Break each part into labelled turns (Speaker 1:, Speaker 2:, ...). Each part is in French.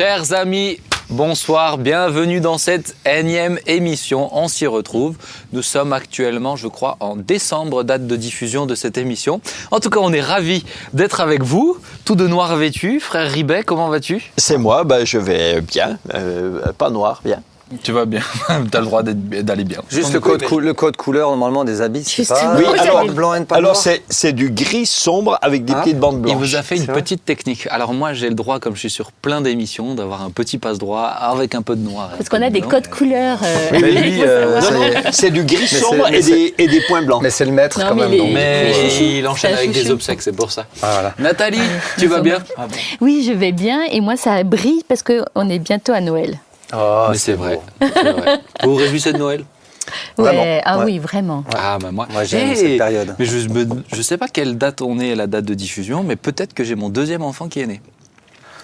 Speaker 1: Chers amis, bonsoir, bienvenue dans cette énième émission. On s'y retrouve. Nous sommes actuellement, je crois, en décembre, date de diffusion de cette émission. En tout cas, on est ravis d'être avec vous, tout de noir vêtu. Frère Ribet, comment vas-tu?
Speaker 2: C'est moi, bah, je vais bien, euh, pas noir, bien.
Speaker 1: Tu vas bien, tu as le droit d'aller bien.
Speaker 3: Juste le code, cou- le code couleur normalement des habits, c'est pas
Speaker 2: Oui, alors,
Speaker 3: blanc et pas
Speaker 2: alors c'est, du gris sombre avec des
Speaker 3: Ah,
Speaker 2: petites bandes
Speaker 1: Il
Speaker 2: blanches.
Speaker 1: vous a fait une petite technique. Alors moi, j'ai le droit, comme je suis sur plein d'émissions, d'avoir un petit passe-droit avec un peu de noir.
Speaker 4: Parce qu'on a des codes couleurs. euh,
Speaker 3: Mais
Speaker 4: il
Speaker 3: lui, euh, c'est-
Speaker 2: du gris
Speaker 3: Mais
Speaker 2: sombre et, des, et des points blancs.
Speaker 3: mais c'est le maître
Speaker 4: Non,
Speaker 3: quand
Speaker 4: mais
Speaker 3: même.
Speaker 4: il est-.
Speaker 1: Mais
Speaker 4: chouchou,
Speaker 1: il enchaîne avec des obsèques, c'est pour ça.
Speaker 3: Ah, voilà.
Speaker 1: Nathalie, tu vas bien?
Speaker 4: Oui, je vais bien et moi ça brille parce qu'on est bientôt à Noël.
Speaker 3: Oh,
Speaker 1: Mais c'est vrai. Vous vous réjouissez de Noël
Speaker 3: Vraiment,
Speaker 4: ah
Speaker 3: ouais.
Speaker 4: oui, vraiment.
Speaker 1: Ah, bah moi.
Speaker 3: Moi, j'aime cette période.
Speaker 1: Mais je je sais pas quelle date on est à la date de diffusion, mais peut-être que j'ai mon deuxième enfant qui est né.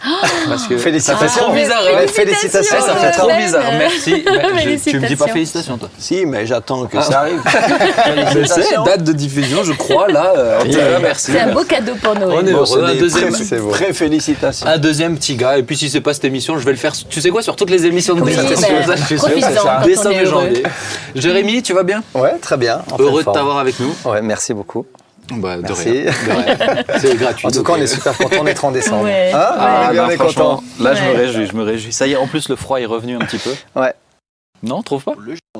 Speaker 1: Parce que
Speaker 3: Félicitations.
Speaker 1: Ça fait trop bizarre.
Speaker 3: Ouais,
Speaker 1: hein.
Speaker 3: félicitations.
Speaker 1: Ça fait trop
Speaker 4: Madame.
Speaker 1: bizarre. Merci. Mais je- tu me dis pas
Speaker 4: Félicitations.
Speaker 1: toi.
Speaker 2: Si, mais j'attends que ça arrive.
Speaker 1: Je sais, date de diffusion, je crois, là. euh, cas, merci.
Speaker 4: C'est un beau cadeau pour
Speaker 1: On
Speaker 4: Noël.
Speaker 1: est
Speaker 2: Bon,
Speaker 1: heureux.
Speaker 2: c'est
Speaker 1: Un deuxième,
Speaker 2: très- félicitations.
Speaker 1: un deuxième petit gars. Et puis, si c'est pas cette émission, je vais le faire, tu sais quoi, sur toutes les émissions de
Speaker 4: Oui, ben,
Speaker 1: Ça, je suis sûr, c'est ça.
Speaker 4: on
Speaker 1: Décembre et janvier. Jérémy, tu vas bien?
Speaker 3: Ouais, très bien.
Speaker 1: Heureux de t'avoir avec nous.
Speaker 3: Ouais, merci beaucoup.
Speaker 1: Bah, de
Speaker 3: Merci.
Speaker 1: rien. De rien. C'est gratuit.
Speaker 3: En tout
Speaker 1: donc,
Speaker 3: cas, on
Speaker 1: euh,
Speaker 3: est super content d'être en décembre.
Speaker 4: Ouais.
Speaker 3: Hein
Speaker 1: Ah,
Speaker 3: on est bien,
Speaker 1: non,
Speaker 3: on est
Speaker 1: franchement,
Speaker 3: content.
Speaker 1: Là, je me
Speaker 4: Ouais.
Speaker 1: réjouis, je me réjouis. Ça y est, en plus, le froid est revenu un petit peu.
Speaker 3: Ouais.
Speaker 1: Non, trouve pas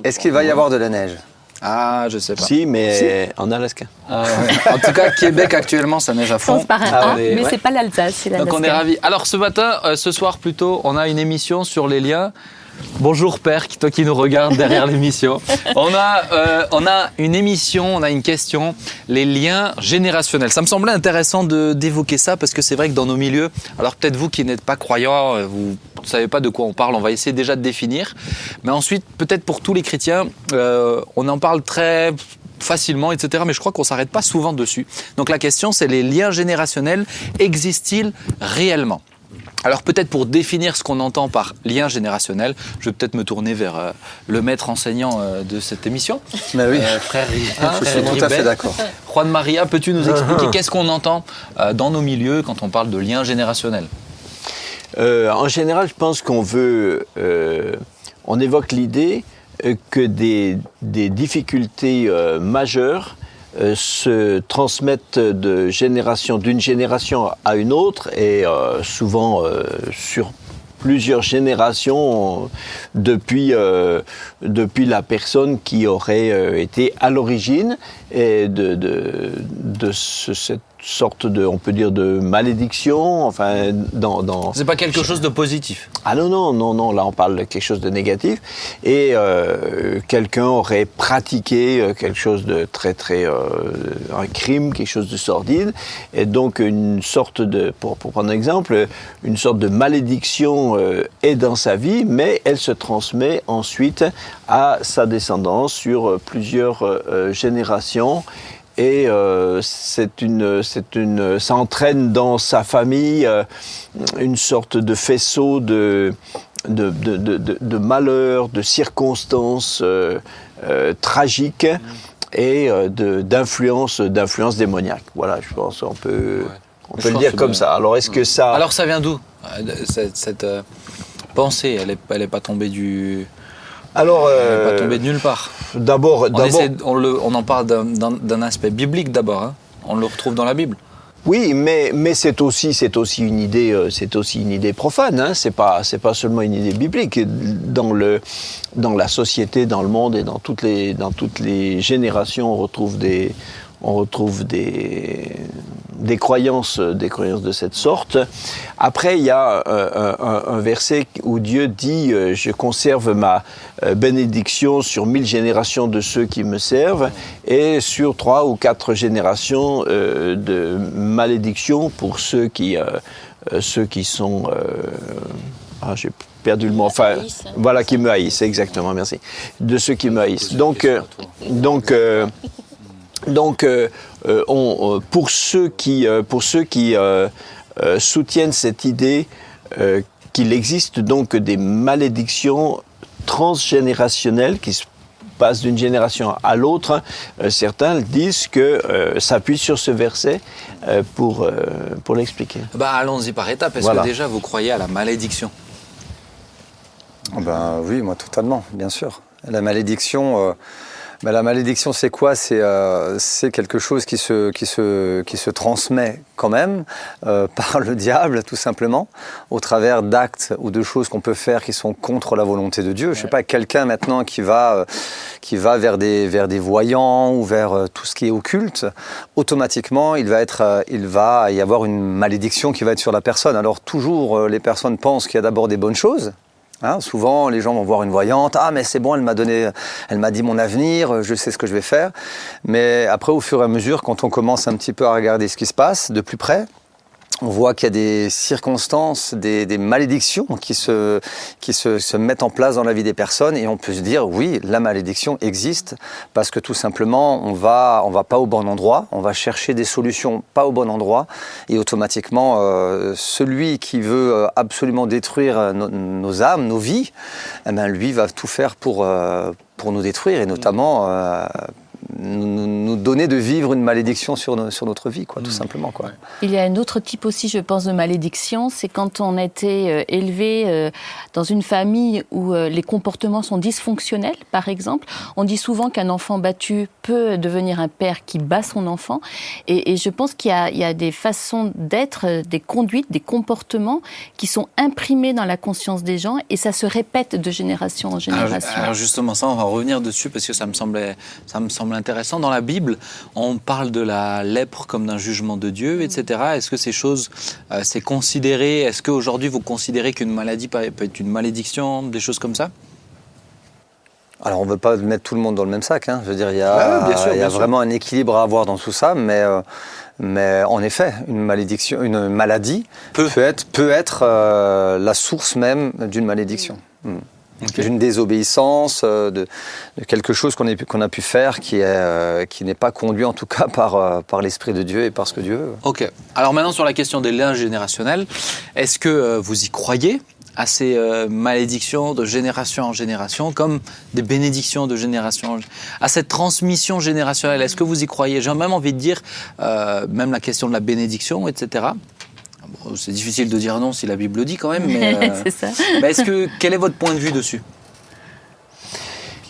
Speaker 3: Est-ce qu'il va y avoir de la neige?
Speaker 1: Ah, je sais pas.
Speaker 2: Si, mais en Alaska.
Speaker 1: Ah, ouais. En tout cas, Québec actuellement, ça neige à fond.
Speaker 4: Par un
Speaker 3: Ah
Speaker 4: A,
Speaker 1: ouais.
Speaker 4: mais
Speaker 1: Ouais.
Speaker 4: c'est pas l'Alsace, c'est
Speaker 1: Donc on est ravis. Alors ce matin, euh, ce soir plutôt, on a une émission sur les liens. Bonjour père, toi qui nous regardes derrière l'émission. On a, euh, on a une émission, on a une question, les liens générationnels. Ça me semblait intéressant d'évoquer ça parce que c'est vrai que dans nos milieux, alors peut-être vous qui n'êtes pas croyants, euh, vous ne savez pas de quoi on parle, on va essayer déjà de définir. Mais ensuite, peut-être pour tous les chrétiens, euh, on en parle très facilement, etc. Mais je crois qu'on s'arrête pas souvent dessus. Donc la question, c'est les liens générationnels existent-ils réellement? Alors peut-être pour définir ce qu'on entend par lien générationnel, je vais peut-être me tourner vers euh, le maître enseignant euh, de cette émission,
Speaker 3: Bah oui.
Speaker 1: euh, frère, Ri-
Speaker 3: Je suis tout à fait d'accord.
Speaker 1: Juan Maria, peux-tu nous expliquer qu'est-ce qu'on entend dans nos milieux quand on parle de lien générationnel?
Speaker 2: En général, je pense qu'on veut. on évoque l'idée que des, des difficultés majeures euh, se transmettent de génération d'une génération à une autre et euh, souvent euh, sur plusieurs générations depuis, la personne qui aurait été à l'origine et de, de, de ce- cette sorte de, on peut dire, de malédiction, enfin, dans, dans,
Speaker 1: C'est pas quelque chose de positif.
Speaker 2: ah non, non, non, non, là on parle de quelque chose de négatif. Et euh, quelqu'un aurait pratiqué euh, quelque chose de très, très. euh, un crime, quelque chose de sordide. Et donc une sorte de. Pour, pour prendre un exemple, une sorte de malédiction euh, est dans sa vie, mais elle se transmet ensuite à sa descendance sur plusieurs euh, Et euh, c'est une, c'est une, ça entraîne dans sa famille euh, une sorte de faisceau de, de, de, de, de- de malheurs, de circonstances euh, tragiques et de- d'influences, d'influences démoniaques. Voilà, je pense qu'on peut, on peut le dire comme ça. Alors est-ce que ça...
Speaker 1: Alors ça vient d'où Cette, cette, pensée, elle est, elle est pas tombée du,
Speaker 2: alors, euh,
Speaker 1: pas tombée de nulle part.
Speaker 2: d'abord,
Speaker 1: On, en parle d'un- aspect biblique d'abord. hein. On le retrouve dans la Bible.
Speaker 2: Oui, mais, mais c'est aussi, c'est aussi une idée, euh, c'est aussi une idée profane. Hein. C'est pas, c'est pas seulement une idée biblique. Dans le, dans la société, dans le monde et dans toutes les, dans toutes les générations, on retrouve des, on retrouve des, des croyances, des croyances de cette sorte. Après, il y a euh, un, un- un verset où Dieu dit euh, Je conserve ma euh, bénédiction sur mille générations de ceux qui me servent et sur trois ou quatre générations euh, de malédiction pour ceux qui, euh, euh, ceux qui sont. euh, ah, j'ai perdu le mot. Enfin,
Speaker 4: Haïssent,
Speaker 2: voilà, qui me haïssent, exactement, merci. De ceux qui me haïssent. Donc, euh, donc, euh, donc euh, euh, on, euh, pour ceux qui, pour ceux qui soutiennent cette idée euh, qu'il existe donc des malédictions transgénérationnelles qui se passent d'une génération à l'autre, certains disent que euh, s'appuient sur ce verset euh, pour, euh, pour l'expliquer.
Speaker 1: Bah allons-y par étapes. Est-ce
Speaker 2: Voilà.
Speaker 1: que déjà vous croyez à la malédiction?
Speaker 3: Oh Ben oui, moi totalement, bien sûr. La malédiction, euh, ben, la malédiction, c'est quoi? C'est euh, quelque chose qui se, qui, se, qui se transmet quand même euh, par le diable, tout simplement, au travers d'actes ou de choses qu'on peut faire qui sont contre la volonté de Dieu. Je sais pas, quelqu'un maintenant qui va, euh, qui va vers des, vers des voyants ou vers euh, tout ce qui est occulte, automatiquement, il va, être, euh, il va y avoir une malédiction qui va être sur la personne. Alors toujours, euh, les personnes pensent qu'il y a d'abord des bonnes choses. Hein, souvent, les gens vont voir une voyante. Ah, mais c'est bon, elle m'a donné, elle m'a dit mon avenir. Je sais ce que je vais faire. Mais après, au fur et à mesure, quand on commence un petit peu à regarder ce qui se passe de plus près, on voit qu'il y a des circonstances, des, malédictions qui, se, qui se, mettent en place dans la vie des personnes et on peut se dire oui, la malédiction existe parce que tout simplement on va on va pas au bon endroit, on va chercher des solutions pas au bon endroit et automatiquement euh, celui qui veut euh, absolument détruire euh, nos, âmes, nos vies, eh ben, lui va tout faire pour pour nous détruire et notamment nous, nous donner de vivre une malédiction sur, no- sur notre vie, quoi, tout simplement. Quoi.
Speaker 4: Il y a un autre type aussi, je pense, de malédiction, c'est quand on a été euh, élevé euh, dans une famille où euh, les comportements sont dysfonctionnels, par exemple. On dit souvent qu'un enfant battu peut devenir un père qui bat son enfant. Et, et je pense qu'il y, a- il y a des façons d'être, des conduites, des comportements qui sont imprimés dans la conscience des gens et ça se répète de génération en génération.
Speaker 1: alors justement, ça, on va revenir dessus parce que ça me semblait, ça me semble intéressant. Dans la Bible, on parle de la lèpre comme d'un jugement de Dieu, etc. Est-ce que ces choses, euh, c'est considéré? Est-ce qu'aujourd'hui vous considérez qu'une maladie peut être une malédiction, des choses comme ça?
Speaker 3: Alors, on ne veut pas mettre tout le monde dans le même sac. hein. Je veux dire, il y a,
Speaker 1: Ouais, bien sûr,
Speaker 3: il y a
Speaker 1: bien sûr.
Speaker 3: vraiment un équilibre à avoir dans tout ça, mais, euh, mais en effet, une malédiction, une maladie
Speaker 1: Peut.
Speaker 3: peut, être, peut être euh, la source même d'une malédiction. Hmm.
Speaker 1: Ok.
Speaker 3: D'une désobéissance, euh, de, de quelque chose qu'on a pu faire qui euh, qui n'est pas conduit en tout cas par, euh, par l'Esprit de Dieu et par ce que Dieu veut.
Speaker 1: Ok. Alors maintenant sur la question des liens générationnels, est-ce que euh, vous y croyez à ces malédictions de génération en génération, comme des bénédictions de génération en à cette transmission générationnelle? Est-ce que vous y croyez? J'ai même envie de dire, même la question de la bénédiction, etc. Bon, c'est difficile de dire non si la Bible le dit quand même, mais, euh,
Speaker 4: c'est ça.
Speaker 1: mais est-ce que quel est votre point de vue dessus?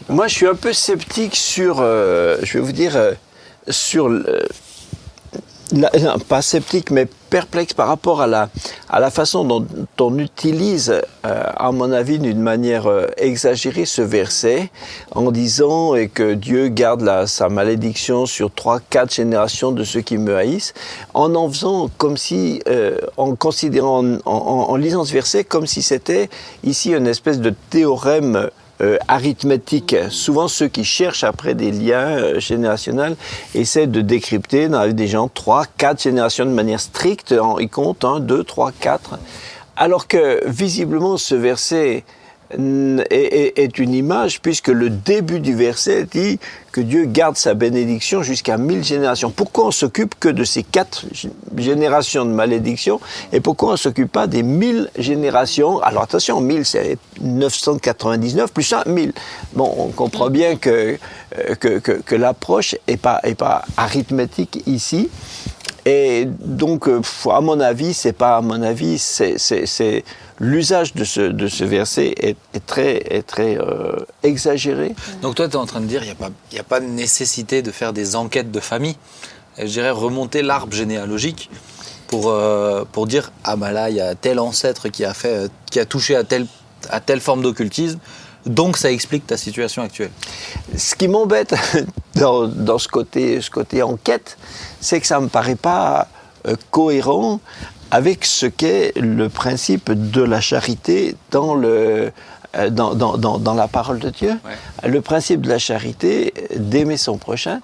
Speaker 2: Moi, je suis un peu sceptique sur, euh, je vais vous dire, euh, sur, la- non, pas sceptique, mais perplexe par rapport à la, à la façon dont on utilise, euh, à mon avis, d'une manière euh, exagérée ce verset, en disant et que Dieu garde sa malédiction sur trois, quatre générations de ceux qui me haïssent, en en faisant comme si, euh, en considérant, en- en lisant ce verset, comme si c'était ici une espèce de théorème euh, arithmétique. Souvent, ceux qui cherchent après des liens euh, générationnels essaient de décrypter dans la vie des gens trois, quatre générations de manière stricte. En- Ils comptent un, deux, trois, quatre. Alors que visiblement, ce verset est, une image puisque le début du verset dit que Dieu garde sa bénédiction jusqu'à mille générations. Pourquoi on s'occupe que de ces quatre générations de malédiction et pourquoi on s'occupe pas des mille générations? Alors attention, 1000 c'est 999 plus 1, 1000. Bon, on comprend bien que, euh, que, que, que l'approche est pas, est pas arithmétique ici. Et donc, euh, à mon avis, c'est pas à mon avis, c'est- l'usage de ce, de ce verset est, est très, est très euh, exagéré.
Speaker 1: Donc toi, tu es en train de dire qu'il n'y a, a pas de nécessité de faire des enquêtes de famille. Je dirais remonter l'arbre généalogique pour, euh, pour dire ah bah là, il y a tel ancêtre qui a, fait, euh, qui a touché à telle, à telle forme d'occultisme. Donc ça explique ta situation actuelle.
Speaker 2: Ce qui m'embête dans, dans ce, côté, ce côté enquête, c'est que ça ne me paraît pas euh, cohérent avec ce qu'est le principe de la charité dans, le, euh, dans, dans, dans, dans la parole de Dieu. Le principe de la charité, d'aimer son prochain,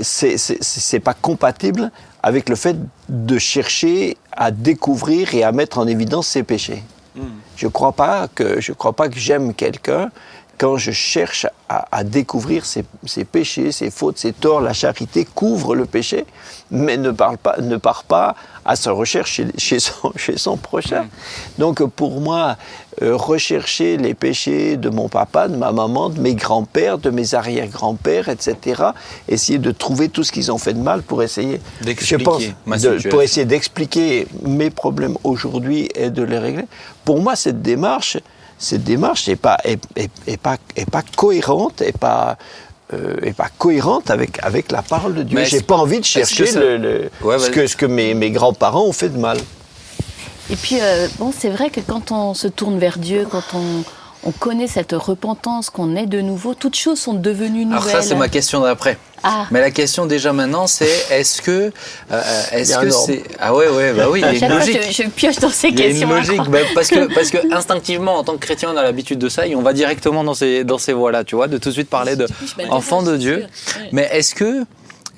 Speaker 2: c'est pas compatible avec le fait de chercher à découvrir et à mettre en évidence ses péchés. Je ne crois pas que je crois pas que j'aime quelqu'un quand je cherche à, à découvrir ses, ses péchés, ses fautes, ses torts. La charité couvre le péché, mais ne parle pas, ne part pas à sa recherche chez, chez son, chez son prochain. Donc pour moi, euh, rechercher les péchés de mon papa, de ma maman, de mes grands-pères, de mes arrière-grands-pères, etc. Essayer de trouver tout ce qu'ils ont fait de mal pour essayer, je
Speaker 1: D'expliquer
Speaker 2: pense,
Speaker 1: ma
Speaker 2: de-
Speaker 1: situation.
Speaker 2: pour essayer d'expliquer mes problèmes aujourd'hui et de les régler. Pour moi, cette démarche, cette démarche n'est pas, est, est- est pas, est pas cohérente, et pas, euh, est pas cohérente avec, avec la parole de Dieu. J'ai pas envie de
Speaker 1: que
Speaker 2: chercher
Speaker 1: ça-
Speaker 2: le- le-
Speaker 1: Ouais,
Speaker 2: ce que, ce que mes, mes grands-parents ont fait de mal.
Speaker 4: Et puis, euh, bon, c'est vrai que quand on se tourne vers Dieu, quand on, on connaît cette repentance, qu'on est de nouveau, toutes choses sont devenues nouvelles.
Speaker 1: Alors ça, c'est ma question d'après.
Speaker 4: Ah.
Speaker 1: Mais la question déjà maintenant, c'est est-ce que, euh, est-ce que c'est ah ouais ouais bah oui, il y a une logique.
Speaker 4: je, je pioche dans ces
Speaker 1: Il y a
Speaker 4: questions.
Speaker 1: une logique, bah, parce que parce que instinctivement, en tant que chrétien, on a l'habitude de ça et on va directement dans ces dans ces voies-là, tu vois, de tout de suite parler de enfant de Dieu. Mais est-ce que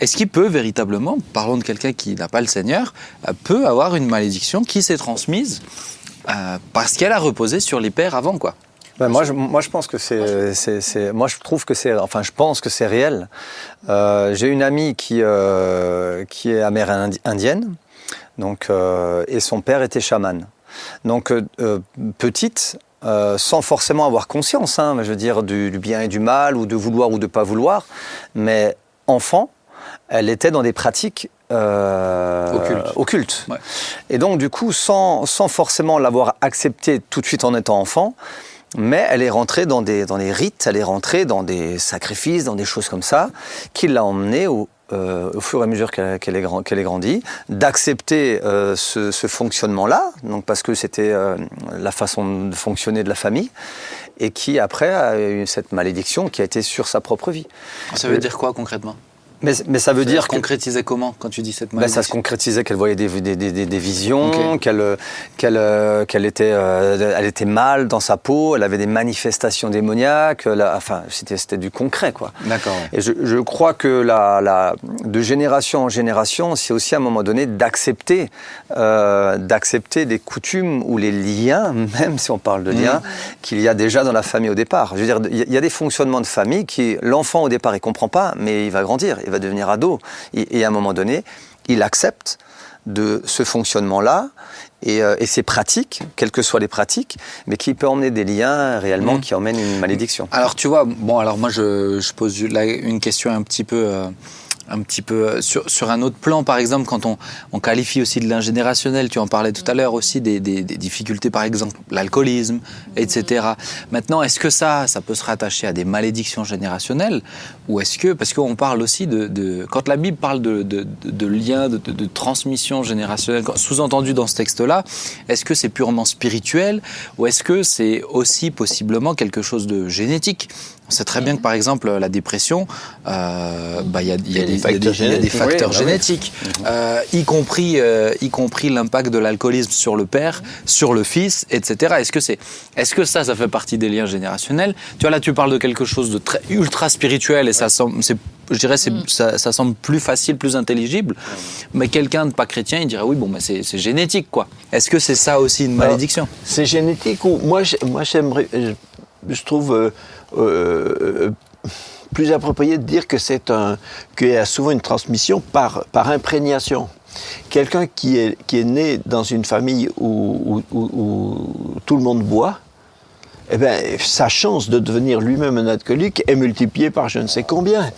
Speaker 1: est-ce qu'il peut véritablement, parlons de quelqu'un qui n'a pas le Seigneur, euh, peut avoir une malédiction qui s'est transmise euh, parce qu'elle a reposé sur les pères avant quoi?
Speaker 3: Ben, moi, je, moi, je pense que c'est, c'est, c'est- moi, je trouve que c'est, enfin, je pense que c'est réel. Euh, j'ai une amie qui, euh, qui est amérindienne, donc, euh, et son père était chaman. Donc, euh, euh, petite, euh, sans forcément avoir conscience, hein, je veux dire, du, du bien et du mal, ou de vouloir ou de pas vouloir, mais enfant, elle était dans des pratiques euh,
Speaker 1: Occultes. Ouais.
Speaker 3: Et donc, du coup, sans, sans forcément l'avoir accepté tout de suite en étant enfant, mais elle est rentrée dans des, dans des rites, elle est rentrée dans des sacrifices, dans des choses comme ça, qui l'a emmenée au, euh, fur et à mesure qu'elle qu'elle est, est grandie, d'accepter euh, ce, ce fonctionnement-là, donc parce que c'était euh, la façon de fonctionner de la famille, et qui après a eu cette malédiction qui a été sur sa propre vie.
Speaker 1: Ça veut dire quoi concrètement?
Speaker 3: Mais, mais ça veut dire que
Speaker 1: concrétiser comment quand tu dis cette
Speaker 3: ben,
Speaker 1: malédiction
Speaker 3: ça se concrétisait qu'elle voyait des, des, des- des- des visions, qu'elle euh, qu'elle euh, qu'elle était, euh, elle était mal dans sa peau, elle avait des manifestations démoniaques, a- enfin c'était du concret quoi.
Speaker 1: D'accord.
Speaker 3: Et je, je crois que la, la, de génération en génération, c'est aussi à un moment donné d'accepter euh, d'accepter des coutumes ou les liens, même si on parle de liens, qu'il y a déjà dans la famille au départ. Je veux dire, il y a- il y a des fonctionnements de famille qui, l'enfant au départ, il comprend pas, mais il va grandir, il va devenir ado. Et, et à un moment donné, il accepte de ce fonctionnement-là et, euh, et ces pratiques, quelles que soient les pratiques, mais qui peut emmener des liens réellement
Speaker 1: Mhm.
Speaker 3: qui emmènent une malédiction.
Speaker 1: Alors tu vois, bon alors moi je, je pose là une question un petit peu, euh, un petit peu euh, sur, un autre plan par exemple quand on, on qualifie aussi de l'ingénérationnel, tu en parlais tout à l'heure aussi des, des- difficultés par exemple l'alcoolisme, etc. Maintenant est-ce que ça, ça peut se rattacher à des malédictions générationnelles ou est-ce que parce qu'on parle aussi de, de- quand la Bible parle de, de, de, liens, de, de- transmission générationnelle, sous-entendu dans ce texte-là, est-ce que c'est purement spirituel ou est-ce que c'est aussi possiblement quelque chose de génétique? Sait très bien que par exemple la dépression, euh, bah, il y a, il y y a des- il y a des facteurs
Speaker 3: Oui, bah oui.
Speaker 1: génétiques, euh, y compris, euh, y compris l'impact de l'alcoolisme sur le père, sur le fils, etc. Est-ce que c'est, est-ce que ça, ça fait partie des liens générationnels? Tu vois là, tu parles de quelque chose de très ultra spirituel et ça semble, c'est, je dirais, c'est, ça, ça semble plus facile, plus intelligible. Mais quelqu'un de pas chrétien, il dirait oui, bon, bah, c'est, c'est génétique, quoi. Est-ce que c'est ça aussi une malédiction?
Speaker 2: C'est génétique ou moi j'aimerais, je, trouve euh, euh, plus approprié de dire que c'est un, qu'il y a souvent une transmission par, par imprégnation. Quelqu'un qui est, qui est né dans une famille où, tout le monde boit, eh ben, sa chance de devenir lui-même un alcoolique est multipliée par je ne sais combien.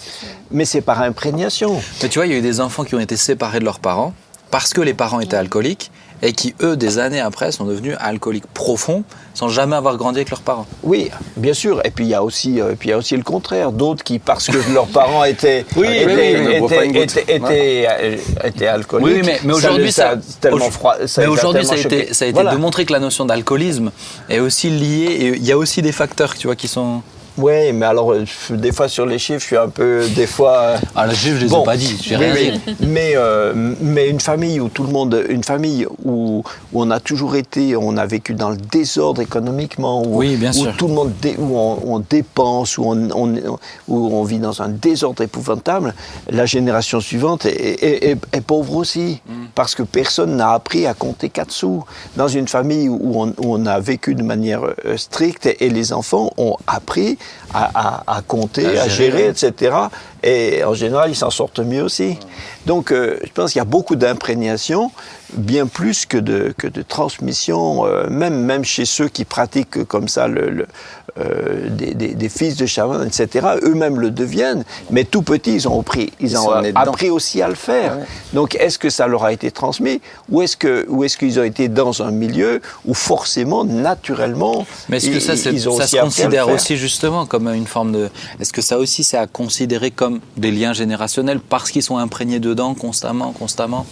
Speaker 2: Mais c'est par imprégnation.
Speaker 1: Tu vois, il y a eu des enfants qui ont été séparés de leurs parents parce que les parents étaient alcooliques et qui, eux, des années après, sont devenus alcooliques profonds sans jamais avoir grandi avec leurs parents.
Speaker 2: Oui, bien sûr. Et puis il y a aussi, euh, puis il y a aussi le contraire. D'autres qui, parce que leurs parents étaient,
Speaker 1: Oui,
Speaker 2: étaient,
Speaker 1: oui,
Speaker 2: étaient,
Speaker 3: goutte.
Speaker 2: étaient, étaient, euh, étaient alcooliques.
Speaker 1: Oui, mais, mais
Speaker 2: Ça
Speaker 1: aujourd'hui,
Speaker 2: les
Speaker 1: ça,
Speaker 2: a tellement froid. ça
Speaker 1: mais aujourd'hui, ça a été, ça a été
Speaker 2: Voilà.
Speaker 1: démontré que la notion d'alcoolisme est aussi liée. Et il y a aussi des facteurs, tu vois, qui sont.
Speaker 2: Oui, mais alors euh, des fois sur les chiffres, je suis un peu, des fois. euh,
Speaker 1: Ah, les chiffres, je les ai pas dit. J'ai
Speaker 2: oui,
Speaker 1: rien dit.
Speaker 2: Mais, euh, mais une famille où tout le monde, une famille où, où on a toujours été, on a vécu dans le désordre économiquement, où,
Speaker 1: Oui, bien
Speaker 2: où
Speaker 1: sûr.
Speaker 2: tout le monde, dé- où on, on dépense, où on, on- où on vit dans un désordre épouvantable, la génération suivante est, est- est- est pauvre aussi,
Speaker 1: Mm.
Speaker 2: parce que personne n'a appris à compter quatre sous. Dans une famille où on, où on a vécu de manière euh, stricte et les enfants ont appris à, à- à compter,
Speaker 1: À gérer,
Speaker 2: etc. Et en général, ils s'en sortent mieux aussi. Donc, euh, je pense qu'il y a beaucoup d'imprégnation, bien plus que de, que de transmission, euh, même, même chez ceux qui pratiquent comme ça le, euh, des, des, fils de chamans, etc. Eux-mêmes le deviennent, mais tout petits, ils ont appris, ils, ont appris aussi à le faire. Donc, est-ce que ça leur a été transmis, ou est-ce que, ou est-ce qu'ils ont été dans un milieu où forcément, naturellement,
Speaker 1: mais est-ce que ça, ça se considère aussi justement comme une forme de, est-ce que ça aussi, c'est à considérer comme des liens générationnels parce qu'ils sont imprégnés dedans constamment, constamment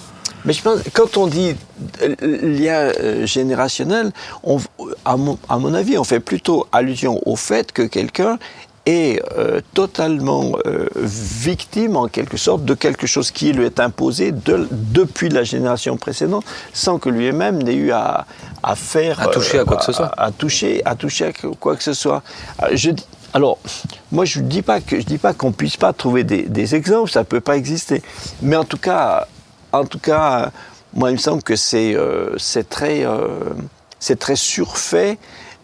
Speaker 2: mais je pense, quand on dit euh, lien euh, générationnel, on, à, mon, à, mon, avis, on fait plutôt allusion au fait que quelqu'un est euh, totalement victime, en quelque sorte, de quelque chose qui lui est imposé de, depuis la génération précédente, sans que lui-même n'ait eu à, à, faire...
Speaker 1: À toucher à quoi que ce soit.
Speaker 2: À, toucher, à toucher à quoi que ce soit. Je, alors, moi, je ne dis pas que je dis pas qu'on puisse pas trouver des, des exemples, ça ne peut pas exister. Mais en tout cas, en tout cas, moi, il me semble que c'est euh, très, euh, très surfait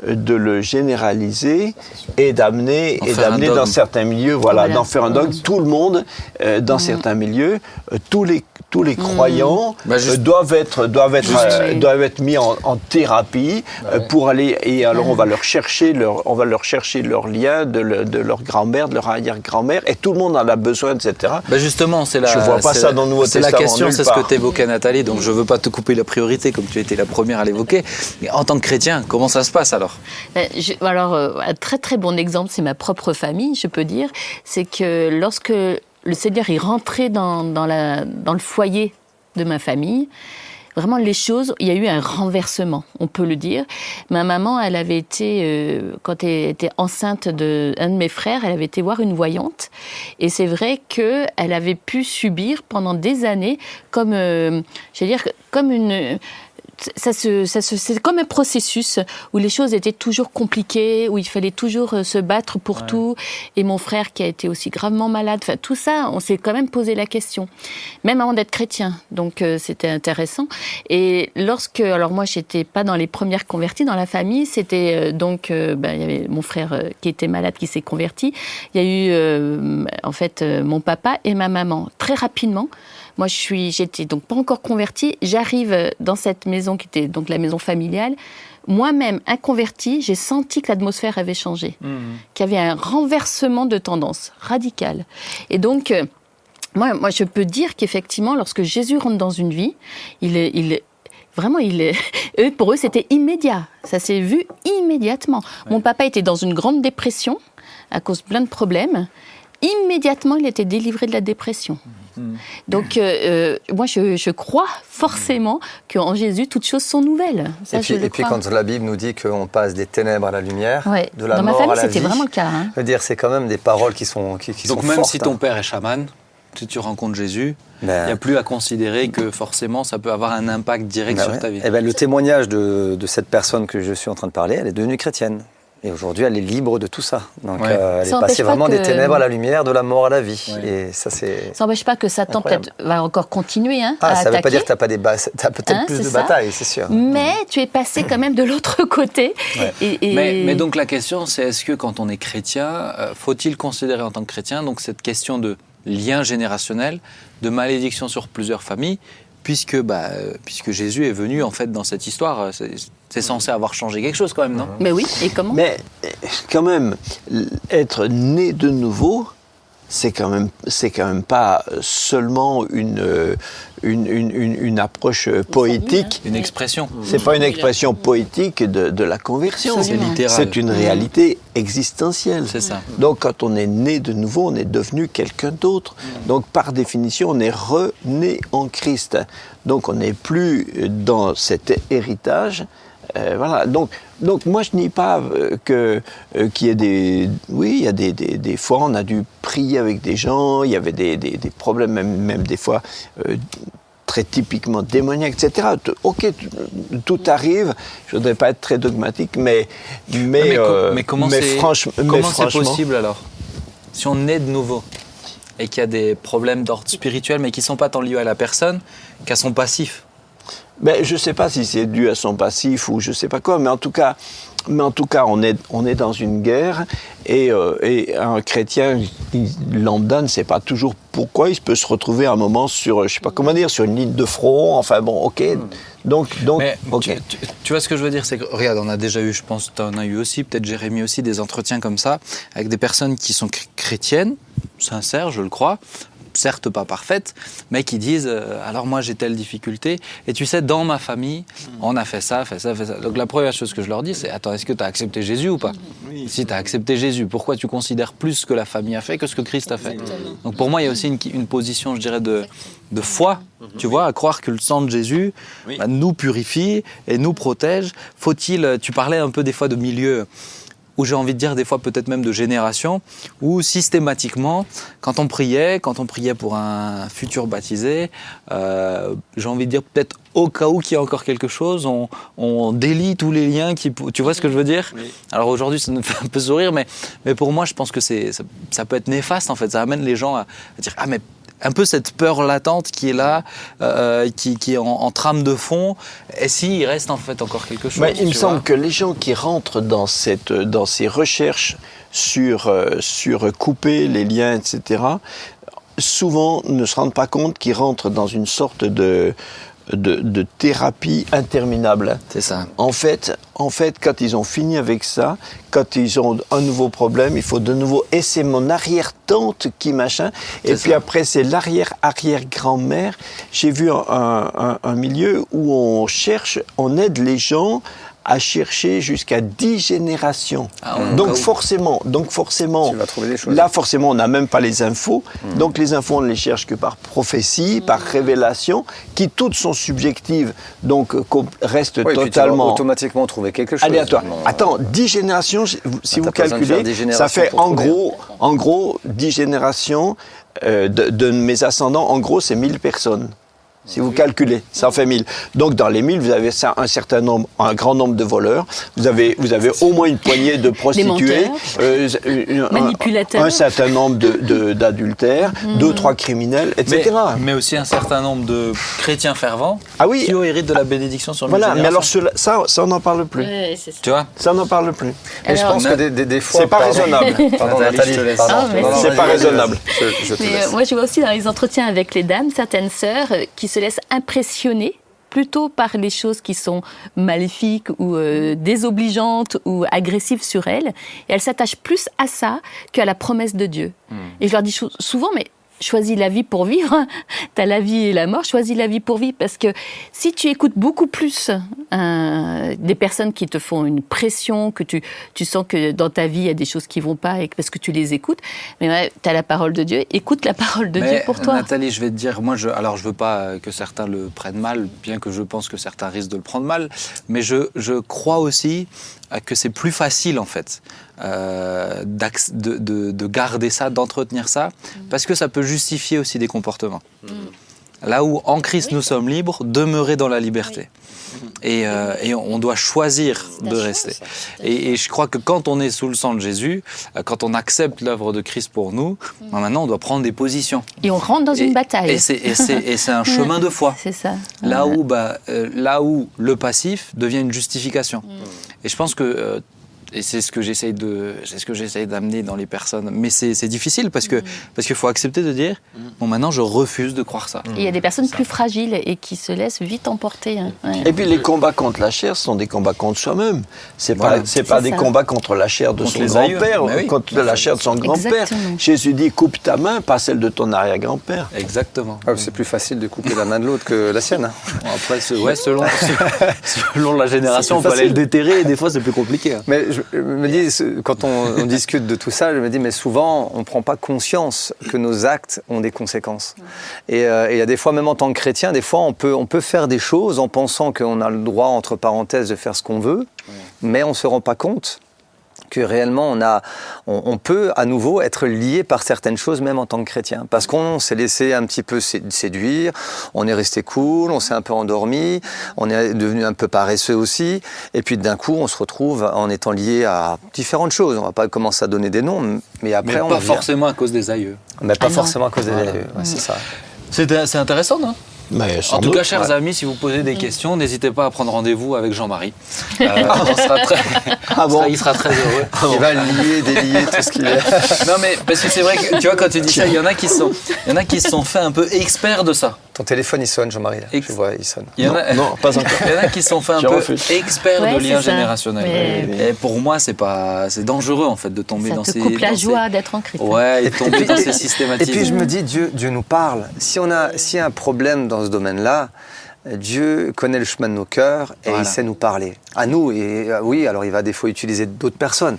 Speaker 2: de le généraliser et d'amener et d'amener dans certains milieux voilà, d'en faire un dogme tout le monde euh, dans mm. certains milieux euh, tous les tous les mm. croyants bah, euh, doivent être doivent être doivent être mis en, thérapie bah pour aller et alors on va leur chercher leur on va leur chercher leur lien de, de leur grand-mère de leur arrière-grand-mère et tout le monde en a besoin etc
Speaker 1: bah justement c'est la je vois pas ça dans le Nouveau Testament c'est la question c'est ce que tu évoquais Nathalie donc je veux pas te couper la priorité comme tu étais la première à l'évoquer. Mais en tant que chrétien comment ça se passe alors?
Speaker 4: Alors euh, euh, un très très bon exemple, c'est ma propre famille, je peux dire. C'est que lorsque le Seigneur est rentré dans, le foyer de ma famille, vraiment les choses, il y a eu un renversement, on peut le dire. Ma maman, elle avait été, euh, quand elle était enceinte de de mes frères, elle avait été voir une voyante, et c'est vrai que elle avait pu subir pendant des années, comme, je veux dire, comme une ça se, ça se, c'est comme un processus où les choses étaient toujours compliquées, où il fallait toujours euh, se battre pour tout. Et mon frère qui a été aussi gravement malade, enfin tout ça, on s'est quand même posé la question, même avant d'être chrétien. Donc euh, c'était intéressant. Et lorsque, alors moi j'étais pas dans les premières converties dans la famille, c'était euh, donc ben, il y avait mon frère qui était malade qui s'est converti. Il y a eu en fait mon papa et ma maman très rapidement. Moi, je suis, j'étais donc pas encore convertie. J'arrive dans cette maison qui était donc la maison familiale. Moi-même, inconvertie, j'ai senti que l'atmosphère avait changé, mmh. qu'il y avait un renversement de tendance radical. Et donc, euh, moi, moi, je peux dire qu'effectivement, lorsque Jésus rentre dans une vie, il est, il vraiment, il est, eux, pour eux, c'était immédiat. Ça s'est vu immédiatement. Mon papa était dans une grande dépression à cause de plein de problèmes. Immédiatement, il était délivré de la dépression. Donc, euh, euh, moi, je, crois forcément qu'en Jésus, toutes choses sont nouvelles.
Speaker 3: et puis, quand la Bible nous dit qu'on passe des ténèbres à la lumière, de la
Speaker 4: Dans
Speaker 3: mort
Speaker 4: ma famille,
Speaker 3: à la
Speaker 4: c'était vraiment le cas. Hein.
Speaker 3: dire, c'est quand même des paroles qui sont qui,
Speaker 1: Donc, même si ton hein. père est chaman, si tu rencontres Jésus, ben. il n'y a plus à considérer que forcément ça peut avoir un impact direct ben sur ta vie. Et
Speaker 3: eh ben, le témoignage de, de, cette personne que je suis en train de parler, elle est devenue chrétienne. Et aujourd'hui, elle est libre de tout ça. Donc, euh, elle est passée vraiment des ténèbres à la lumière, de la mort à la vie. Et ça, c'est.
Speaker 4: Ça n'empêche pas que Satan va encore continuer hein,
Speaker 3: ah,
Speaker 4: ça
Speaker 3: ne veut pas dire que tu n'as pas des as peut-être hein, plus de batailles, c'est sûr.
Speaker 4: Mais tu es passé quand même de l'autre côté.
Speaker 1: Et, Mais, donc la question, c'est est-ce que quand on est chrétien, euh, faut-il considérer en tant que chrétien donc cette question de lien générationnel, de malédiction sur plusieurs familles, puisque, bah, euh, puisque Jésus est venu en fait dans cette histoire. C'est censé avoir changé quelque chose quand même, non?
Speaker 4: Mais oui, et comment?
Speaker 2: Mais quand même, être né de nouveau, c'est quand même c'est quand même pas seulement une une, une, une approche poétique.
Speaker 1: une expression.
Speaker 2: C'est pas une expression poétique de, de la conversion.
Speaker 1: C'est littéral.
Speaker 2: C'est une réalité existentielle.
Speaker 1: C'est ça.
Speaker 2: Donc quand on est né de nouveau on est devenu quelqu'un d'autre. Donc par définition on est rené en Christ. Donc on n'est plus dans cet héritage euh, voilà. Donc, donc moi je nie pas euh, que euh, qu'il y ait des, oui, il y a des, des, des, fois on a dû prier avec des gens, il y avait des, des problèmes même, même des fois très typiquement démoniaques, etc. Ok, tout arrive. Je voudrais pas être très dogmatique, mais mais
Speaker 1: mais, comment c'est comment c'est possible alors? Si on est de nouveau et qu'il y a des problèmes d'ordre spirituel, mais qui sont pas tant liés à la personne qu'à son passif
Speaker 2: ben, Je ne sais pas si c'est dû à son passif ou je ne sais pas quoi, mais en tout cas, mais en tout cas, on est, on est dans une guerre et, euh, et un chrétien lambda ne sait pas toujours pourquoi il peut se retrouver à un moment sur, je sais pas comment dire, sur une ligne de front. Enfin bon, ok. Donc, donc,
Speaker 1: Mais
Speaker 2: ok.
Speaker 1: tu, tu- tu vois ce que je veux dire, c'est que regarde, on a déjà eu, je pense, tu en as eu aussi, peut-être Jérémy aussi, des entretiens comme ça avec des personnes qui sont chr- chrétiennes, sincères, je le crois, certes pas parfaites, mais qui disent euh, alors moi j'ai telle difficulté et tu sais dans ma famille on a fait ça, fait ça, fait ça. Donc la première chose que je leur dis c'est attends est-ce que tu as accepté Jésus ou pas? Si tu as accepté Jésus, pourquoi tu considères plus ce que la famille a fait que ce que Christ a fait? Donc pour moi il y a aussi une, une position je dirais de, de foi, tu vois, à croire que le sang de Jésus
Speaker 2: Oui.
Speaker 1: bah, nous purifie et nous protège. Faut-il, euh, tu parlais un peu des fois de milieu où j'ai envie de dire des fois peut-être même de génération, où systématiquement, quand on priait, quand on priait pour un futur baptisé, euh, j'ai envie de dire peut-être au cas où qu'il y a encore quelque chose, on, on délie tous les liens qui... Tu vois ce que je veux dire?
Speaker 2: Oui.
Speaker 1: Alors aujourd'hui, ça nous fait un peu sourire, mais, mais pour moi, je pense que c'est, ça, ça peut être néfaste en fait. Ça amène les gens à, à dire Ah, mais un peu cette peur latente qui est là, euh, qui, qui est en, en trame de fond. Et s'il reste en fait encore quelque chose
Speaker 2: Mais il me semble que les gens qui rentrent dans, cette, dans ces recherches sur, euh, sur couper les liens, etc., souvent ne se rendent pas compte qu'ils rentrent dans une sorte de, de, de thérapie interminable.
Speaker 1: C'est ça.
Speaker 2: En fait, en fait, quand ils ont fini avec ça, quand ils ont un nouveau problème, il faut de nouveau. Et c'est mon arrière-tante qui machin. Et puis
Speaker 1: ça.
Speaker 2: après, c'est l'arrière-arrière-grand-mère. J'ai vu un, un- un milieu où on cherche, on aide les gens à chercher jusqu'à 10 générations.
Speaker 1: Ah, ouais,
Speaker 2: donc
Speaker 1: où.
Speaker 2: forcément, donc forcément,
Speaker 3: Tu vas trouver des choses.
Speaker 2: là forcément on n'a même pas les infos. Donc les infos on ne les cherche que par prophétie, par révélation, qui toutes sont subjectives, donc euh, qu'on reste
Speaker 3: Oui, et puis tu vas
Speaker 2: totalement
Speaker 3: automatiquement trouver quelque chose.
Speaker 2: aléatoire. Attends, 10 générations, si vous
Speaker 3: faire
Speaker 2: calculez,
Speaker 3: 10 générations
Speaker 2: ça fait en gros, en gros 10 générations euh, de, de mes ascendants, en gros c'est 1000 personnes. Si vous calculez, ça en fait 1000. Donc dans les 1000, vous avez ça, un certain nombre, un grand nombre de voleurs. Vous avez, vous avez au moins une poignée de prostituées,
Speaker 4: menteurs.
Speaker 2: euh, un- un-
Speaker 4: Manipulateurs.
Speaker 2: un, certain nombre de- de- d'adultères, deux, trois criminels,
Speaker 1: Mais,
Speaker 2: etc.
Speaker 1: mais aussi un certain nombre de chrétiens fervents
Speaker 2: Ah oui.
Speaker 1: qui héritent de la bénédiction sur le
Speaker 2: Voilà, mais alors cela- ça, ça on n'en parle plus.
Speaker 4: Ça.
Speaker 1: Tu vois
Speaker 2: Ça on n'en parle plus.
Speaker 3: Et je pense que des, des, des fois.
Speaker 2: C'est pas
Speaker 3: pardon.
Speaker 2: raisonnable.
Speaker 3: Pardon,
Speaker 1: Nathalie,
Speaker 3: Nathalie,
Speaker 1: je te laisse.
Speaker 3: pardon.
Speaker 4: Ah, mais
Speaker 2: c'est pas raisonnable.
Speaker 3: Je, je te
Speaker 4: Mais,
Speaker 3: laisse.
Speaker 4: euh, moi, je vois aussi dans les entretiens avec les dames certaines sœurs euh, qui se laissent impressionner plutôt par les choses qui sont maléfiques ou euh, désobligeantes ou agressives sur elles. Et elles s'attachent plus à ça qu'à la promesse de Dieu. Et je leur dis souvent, mais choisis la vie pour vivre. T'as la vie et la mort, choisis la vie pour vivre. Parce que si tu écoutes beaucoup plus euh, des personnes qui te font une pression, que tu, tu sens que dans ta vie, il y a des choses qui vont pas et que- parce que tu les écoutes, mais ouais, tu as la parole de Dieu, écoute la parole de
Speaker 1: Mais,
Speaker 4: Dieu pour toi.
Speaker 1: Nathalie, je vais te dire, moi, je, alors je veux pas que certains le prennent mal, bien que je pense que certains risquent de le prendre mal, mais je, je crois aussi que c'est plus facile, en fait, euh, de, de- de garder ça, d'entretenir ça, parce que ça peut justifier aussi des comportements. Là où en Christ nous sommes libres, demeurer dans la liberté. Et, euh, et on doit choisir de rester. Et, et je crois que quand on est sous le sang de Jésus, euh, quand on accepte l'œuvre de Christ pour nous, ben maintenant on doit prendre des positions.
Speaker 4: Et on rentre dans
Speaker 1: Et-
Speaker 4: une bataille.
Speaker 1: Et c'est, un chemin de foi.
Speaker 4: C'est ça.
Speaker 1: Là où, bah, euh, là où le passif devient une justification. Et je pense que, euh, et c'est ce que j'essaye de, c'est ce que j'essaye d'amener dans les personnes. Mais c'est, c'est difficile parce que parce qu'il faut accepter de dire, bon maintenant je refuse de croire ça.
Speaker 4: Et Il y a des personnes plus fragiles et qui se laissent vite emporter. hein. Ouais.
Speaker 2: Et puis les combats contre la chair sont des combats contre soi-même. C'est
Speaker 1: Voilà.
Speaker 2: pas c'est pas des combats contre la chair de
Speaker 1: Contre
Speaker 2: son grand-père,
Speaker 1: oui.
Speaker 2: contre la chair de son grand-père. Jésus dit coupe ta main, pas celle de ton arrière-grand-père.
Speaker 1: Exactement.
Speaker 3: Ah, c'est plus facile de couper la main de l'autre que la sienne. hein.
Speaker 1: Bon, après, ouais, selon, selon la génération, on peut aller le déterrer et des fois c'est plus compliqué. hein.
Speaker 3: Mais je, je me dis, quand on, on discute de tout ça, je me dis, mais souvent, on ne prend pas conscience que nos actes ont des conséquences. Et euh, et il y a des fois, même en tant que chrétien, des fois, on peut, on peut faire des choses en pensant qu'on a le droit, entre parenthèses, de faire ce qu'on veut, mais on ne se rend pas compte que réellement on, a, on, on peut à nouveau être lié par certaines choses même en tant que chrétien. Parce qu'on s'est laissé un petit peu sé- séduire, on est resté cool, on s'est un peu endormi, on est devenu un peu paresseux aussi, et puis d'un coup on se retrouve en étant lié à différentes choses. On va pas commencer à donner des noms, mais après
Speaker 1: Mais
Speaker 3: on
Speaker 1: pas
Speaker 3: vient-
Speaker 1: forcément à cause des aïeux.
Speaker 3: Mais pas
Speaker 4: Ah
Speaker 3: forcément à cause des
Speaker 1: Voilà.
Speaker 3: ouais, c'est ça.
Speaker 1: C'est c'est intéressant, non?
Speaker 2: Mais sans
Speaker 1: En tout
Speaker 2: doute,
Speaker 1: cas, chers
Speaker 2: ouais.
Speaker 1: amis, si vous posez des questions, n'hésitez pas à prendre rendez-vous avec Jean-Marie. Euh, on sera très-
Speaker 2: Ah bon
Speaker 1: il sera très heureux.
Speaker 3: Il va lier, délier tout ce qu'il est.
Speaker 1: Non mais parce que c'est vrai que tu vois quand tu dis ça, il y en a qui sont, il y en a qui se sont fait un peu experts de ça.
Speaker 3: Ton téléphone, il sonne, Jean-Marie.
Speaker 1: Ex-
Speaker 3: Je vois, il sonne.
Speaker 1: Il y en
Speaker 2: non,
Speaker 1: a,
Speaker 2: non, pas encore.
Speaker 1: il y en a qui sont fait un peu experts
Speaker 4: Ouais,
Speaker 1: de liens
Speaker 4: ça.
Speaker 1: générationnels.
Speaker 4: Mais-
Speaker 1: Et pour moi, c'est pas, c'est dangereux en fait de tomber
Speaker 4: Ça
Speaker 1: dans
Speaker 4: te
Speaker 1: ces.
Speaker 4: coupe la
Speaker 1: dans ces-
Speaker 4: joie d'être en Christ.
Speaker 1: Ouais, et
Speaker 3: Et
Speaker 1: tomber
Speaker 3: puis-
Speaker 1: dans ces
Speaker 3: Et
Speaker 1: systématiques.
Speaker 3: puis je me dis, Dieu, Dieu nous parle. Si on a, s'il y a un problème dans ce domaine-là, Dieu connaît le chemin de nos cœurs et
Speaker 1: Voilà.
Speaker 3: il sait nous parler. À nous, et euh, oui, alors il va des fois utiliser d'autres personnes.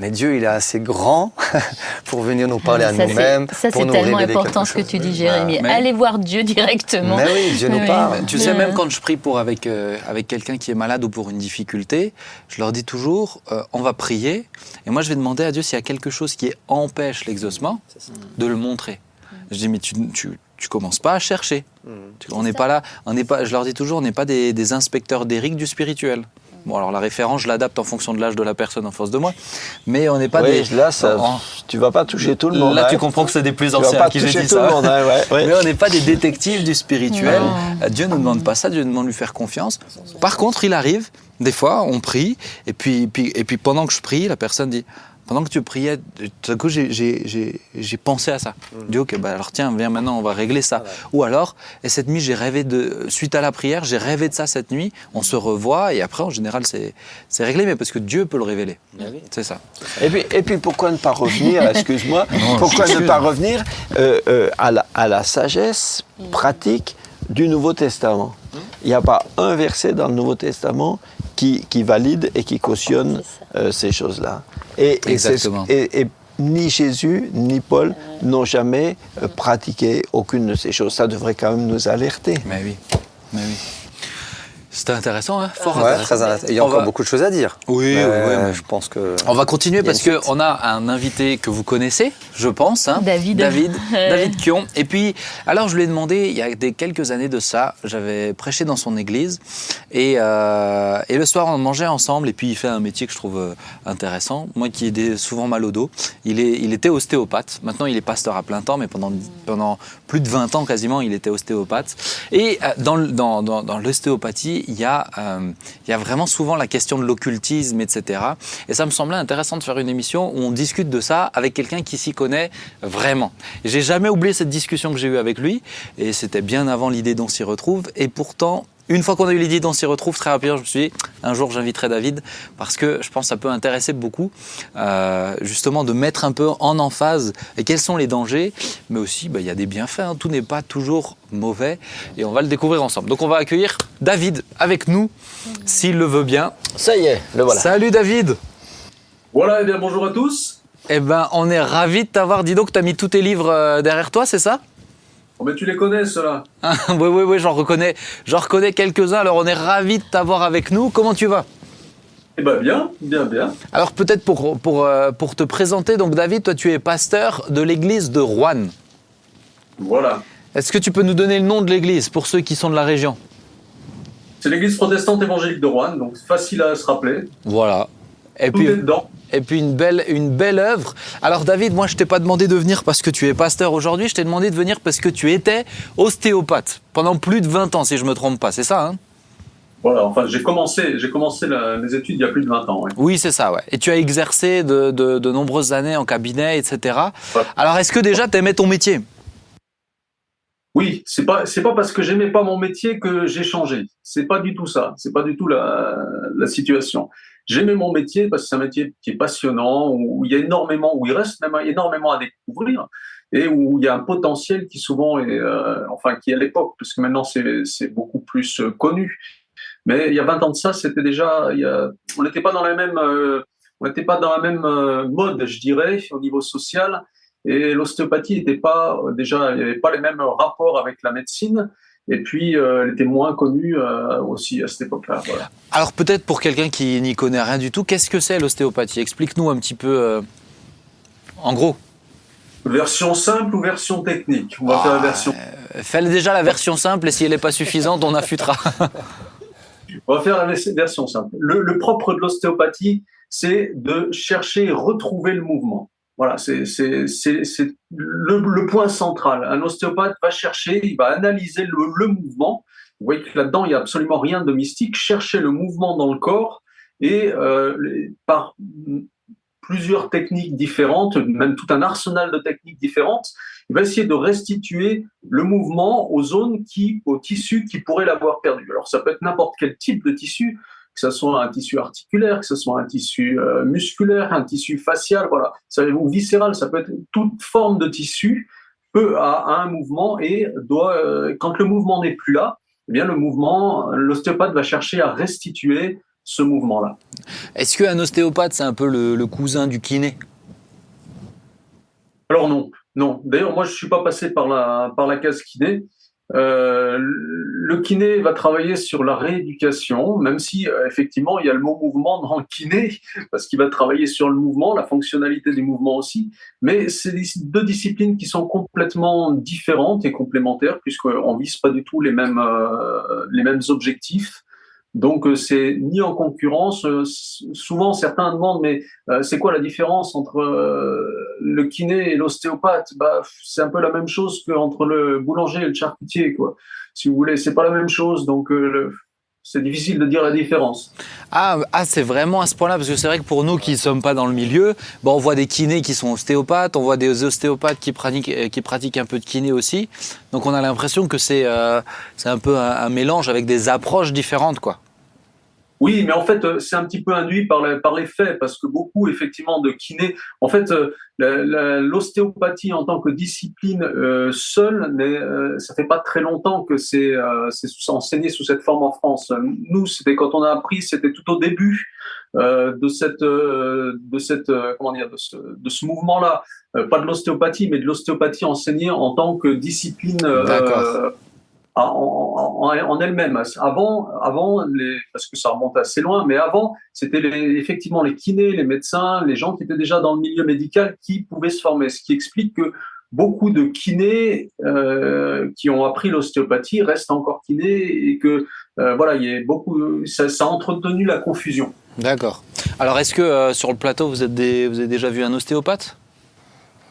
Speaker 3: Mais Dieu, il est assez grand pour venir nous parler à nous-mêmes.
Speaker 4: Ça, c'est
Speaker 3: nous
Speaker 4: tellement important ce que tu dis, Jérémy.
Speaker 1: Mais-
Speaker 4: Allez voir Dieu directement.
Speaker 3: Mais oui, Dieu nous
Speaker 4: Oui.
Speaker 3: parle.
Speaker 1: Tu sais, même quand je prie pour avec, euh, avec quelqu'un qui est malade ou pour une difficulté, je leur dis toujours, euh, on va prier, et moi je vais demander à Dieu s'il y a quelque chose qui empêche l'exaucement, de le montrer. Je dis, mais tu, tu, tu commences pas à chercher. Tu- on n'est pas là, on n'est pas, je leur dis toujours, on n'est pas des, des inspecteurs d'Éric du spirituel. Bon, alors la référence, je l'adapte en fonction de l'âge de la personne en face de moi, mais on n'est pas
Speaker 2: Oui,
Speaker 1: des.
Speaker 2: là, ça,
Speaker 1: en-
Speaker 2: tu vas pas toucher tout le monde.
Speaker 1: Là,
Speaker 2: hein.
Speaker 1: tu comprends que c'est des plus anciens qui j'ai dit
Speaker 2: tout
Speaker 1: ça.
Speaker 2: le monde. hein, ouais.
Speaker 1: Mais on n'est pas des détectives du spirituel.
Speaker 4: Non.
Speaker 1: Dieu ne nous demande pas ça, Dieu nous demande de lui faire confiance. Par contre, il arrive, des fois, on prie, et puis, puis- et puis pendant que je prie, la personne dit Pendant que tu priais, tout à coup, j'ai- j'ai j'ai- j'ai pensé à ça. Je dis Ok, bah alors tiens, viens maintenant, on va régler ça. Ou alors, et cette nuit, j'ai rêvé de. Suite à la prière, j'ai rêvé de ça cette nuit, on se revoit, et après, en général, c'est réglé, mais parce que Dieu peut le révéler. C'est ça.
Speaker 2: Et puis, et puis pourquoi ne pas revenir, excuse-moi, pourquoi ne pas revenir euh, euh, à, la, à la sagesse pratique du Nouveau Testament? Il n'y a pas un verset dans le Nouveau Testament qui, qui valide et qui cautionne euh, ces choses-là. Et, et c'est-
Speaker 1: Exactement.
Speaker 2: et- et ni Jésus ni Paul n'ont jamais euh, pratiqué aucune de ces choses. Ça devrait quand même nous alerter.
Speaker 1: Mais oui. Mais oui. C'était intéressant, hein Fort
Speaker 3: Ouais,
Speaker 1: intéressant.
Speaker 3: très intéressant. Il y a
Speaker 1: On
Speaker 3: encore
Speaker 1: va-
Speaker 3: beaucoup de choses à dire.
Speaker 1: Oui,
Speaker 3: Mais
Speaker 1: oui, mais-
Speaker 3: je pense que.
Speaker 1: On va continuer parce qu'on a un invité que vous connaissez, je pense. hein.
Speaker 4: David.
Speaker 1: David. David Kion. Et puis, alors je lui ai demandé, il y a des quelques années de ça, j'avais prêché dans son église. Et, euh, et le soir, on mangeait ensemble. Et puis, il fait un métier que je trouve euh, intéressant. Moi qui ai souvent mal au dos. Il, est, il était ostéopathe. Maintenant, il est pasteur à plein temps, mais pendant, pendant plus de 20 ans quasiment, il était ostéopathe. Et euh, dans, le- dans, dans, dans l'ostéopathie, il y, a, euh, y a vraiment souvent la question de l'occultisme, etc. Et ça me semblait intéressant de faire une émission où on discute de ça avec quelqu'un qui s'y connaît vraiment. J'ai jamais oublié cette discussion que j'ai eue avec lui, et c'était bien avant l'idée d'on s'y retrouve. Et pourtant, une fois qu'on a eu l'idée d'on s'y retrouve, très rapidement, je me suis dit, un jour j'inviterai David, parce que je pense que ça peut intéresser beaucoup, euh, justement, de mettre un peu en emphase et quels sont les dangers, mais aussi, bah, il y a des bienfaits, hein. tout n'est pas toujours mauvais, et on va le découvrir ensemble. Donc on va accueillir David avec nous, s'il le veut bien.
Speaker 2: Ça y est, le voilà.
Speaker 1: Salut David
Speaker 5: Voilà, et bien bonjour à tous.
Speaker 1: Eh ben, on est ravis de t'avoir. Dis donc, tu as mis tous tes livres euh, derrière toi, c'est ça?
Speaker 5: Oh, mais tu les connais, ceux-là
Speaker 1: Ah, Oui, oui, oui, j'en reconnais, j'en reconnais quelques-uns. Alors, on est ravis de t'avoir avec nous. Comment tu vas?
Speaker 5: Eh ben bien, bien, bien.
Speaker 1: Alors, peut-être pour, pour, euh, pour te présenter, donc David, toi, tu es pasteur de l'église de Rouen.
Speaker 5: Voilà.
Speaker 1: Est-ce que tu peux nous donner le nom de l'église pour ceux qui sont de la région?
Speaker 5: C'est l'église protestante évangélique de Rouen, donc facile à se rappeler.
Speaker 1: Voilà. Et puis, et une belle, une belle œuvre. Alors David, moi je t'ai pas demandé de venir parce que tu es pasteur aujourd'hui, je t'ai demandé de venir parce que tu étais ostéopathe pendant plus de 20 ans, si je me trompe pas, c'est ça hein?
Speaker 5: Voilà, enfin, j'ai commencé, j'ai commencé la- mes études il y a plus de 20 ans. ouais.
Speaker 1: Oui, c'est ça, ouais. Et tu as exercé de, de- de nombreuses années en cabinet, etc.
Speaker 5: Ouais.
Speaker 1: Alors, est-ce que déjà tu aimais ton métier?
Speaker 5: Oui, c'est pas, c'est pas parce que j'aimais pas mon métier que j'ai changé. C'est pas du tout ça. C'est pas du tout la, la situation. J'aimais mon métier parce que c'est un métier qui est passionnant, où il y a énormément, où il reste même énormément à découvrir et où il y a un potentiel qui souvent est, euh, enfin, qui à l'époque, parce que maintenant c'est, beaucoup plus euh, connu. Mais il y a 20 ans de ça, c'était déjà, on n'était pas dans la même, euh, on n'était pas dans la même mode, je dirais, au niveau social. Et l'ostéopathie n'était pas déjà, il n'y avait pas les mêmes rapports avec la médecine. Et puis, euh, elle était moins connue euh, aussi à cette époque-là. Voilà.
Speaker 1: Alors, peut-être pour quelqu'un qui n'y connaît rien du tout, qu'est-ce que c'est l'ostéopathie? Explique-nous un petit peu, euh, en gros.
Speaker 5: Version simple ou version technique? On va faire la version.
Speaker 1: Euh, Fais déjà la version simple et si elle n'est pas suffisante, on affûtera.
Speaker 5: On va faire la version simple. Le, le propre de l'ostéopathie, c'est de chercher et retrouver le mouvement. Voilà, c'est le, point central. Un ostéopathe va chercher, il va analyser le, le mouvement. Vous voyez que là-dedans, il n'y a absolument rien de mystique. Chercher le mouvement dans le corps et euh, par plusieurs techniques différentes, même tout un arsenal de techniques différentes, il va essayer de restituer le mouvement aux zones qui, aux tissus qui pourraient l'avoir perdu. Alors ça peut être n'importe quel type de tissu, que ce soit un tissu articulaire, que ce soit un tissu euh, musculaire, un tissu facial, voilà, ça, ou viscéral, ça peut être toute forme de tissu peut a, un mouvement et doit, euh, quand le mouvement n'est plus là, eh bien le mouvement, l'ostéopathe va chercher à restituer ce mouvement-là.
Speaker 1: Est-ce qu'un ostéopathe, c'est un peu le, cousin du kiné?
Speaker 5: Alors non, non. D'ailleurs, moi, je ne suis pas passé par la, par la case kiné. Euh, le kiné va travailler sur la rééducation, même si euh, effectivement il y a le mot mouvement dans le kiné, parce qu'il va travailler sur le mouvement, la fonctionnalité du mouvement aussi. Mais c'est deux disciplines qui sont complètement différentes et complémentaires, puisqu'on vise pas du tout les mêmes, euh, les mêmes objectifs. Donc euh, c'est ni en concurrence. Euh, souvent certains demandent mais euh, c'est quoi la différence entre le kiné et l'ostéopathe? Bah c'est un peu la même chose qu'entre le boulanger et le charcutier quoi. Si vous voulez, c'est pas la même chose. Donc c'est difficile de dire la différence.
Speaker 1: Ah, ah c'est vraiment à ce point-là, parce que c'est vrai que pour nous qui ne sommes pas dans le milieu, bon, on voit des kinés qui sont ostéopathes, on voit des ostéopathes qui pratiquent, pratiquent un peu de kiné aussi. Donc on a l'impression que c'est c'est un peu un, mélange avec des approches différentes. quoi.
Speaker 5: Oui, mais en fait, euh, c'est un petit peu induit par, par les faits, parce que beaucoup, effectivement, de kinés, en fait, euh, l'ostéopathie en tant que discipline euh, seule, mais euh, ça fait pas très longtemps que c'est euh, enseigné sous cette forme en France. Nous, c'était quand on a appris, c'était tout au début euh, de cette, de cette, comment dire, de ce, de ce mouvement-là. pas de l'ostéopathie, mais de l'ostéopathie enseignée en tant que discipline en, en, elle-même. Avant, avant les, parce que ça remonte assez loin, mais avant, c'était effectivement les kinés, les médecins, les gens qui étaient déjà dans le milieu médical qui pouvaient se former. Ce qui explique que beaucoup de kinés euh, qui ont appris l'ostéopathie restent encore kinés et que euh, voilà, il y a beaucoup, ça, ça, a entretenu la confusion.
Speaker 1: D'accord. Alors, est-ce que euh, sur le plateau, vous, êtes des, vous avez déjà vu un ostéopathe?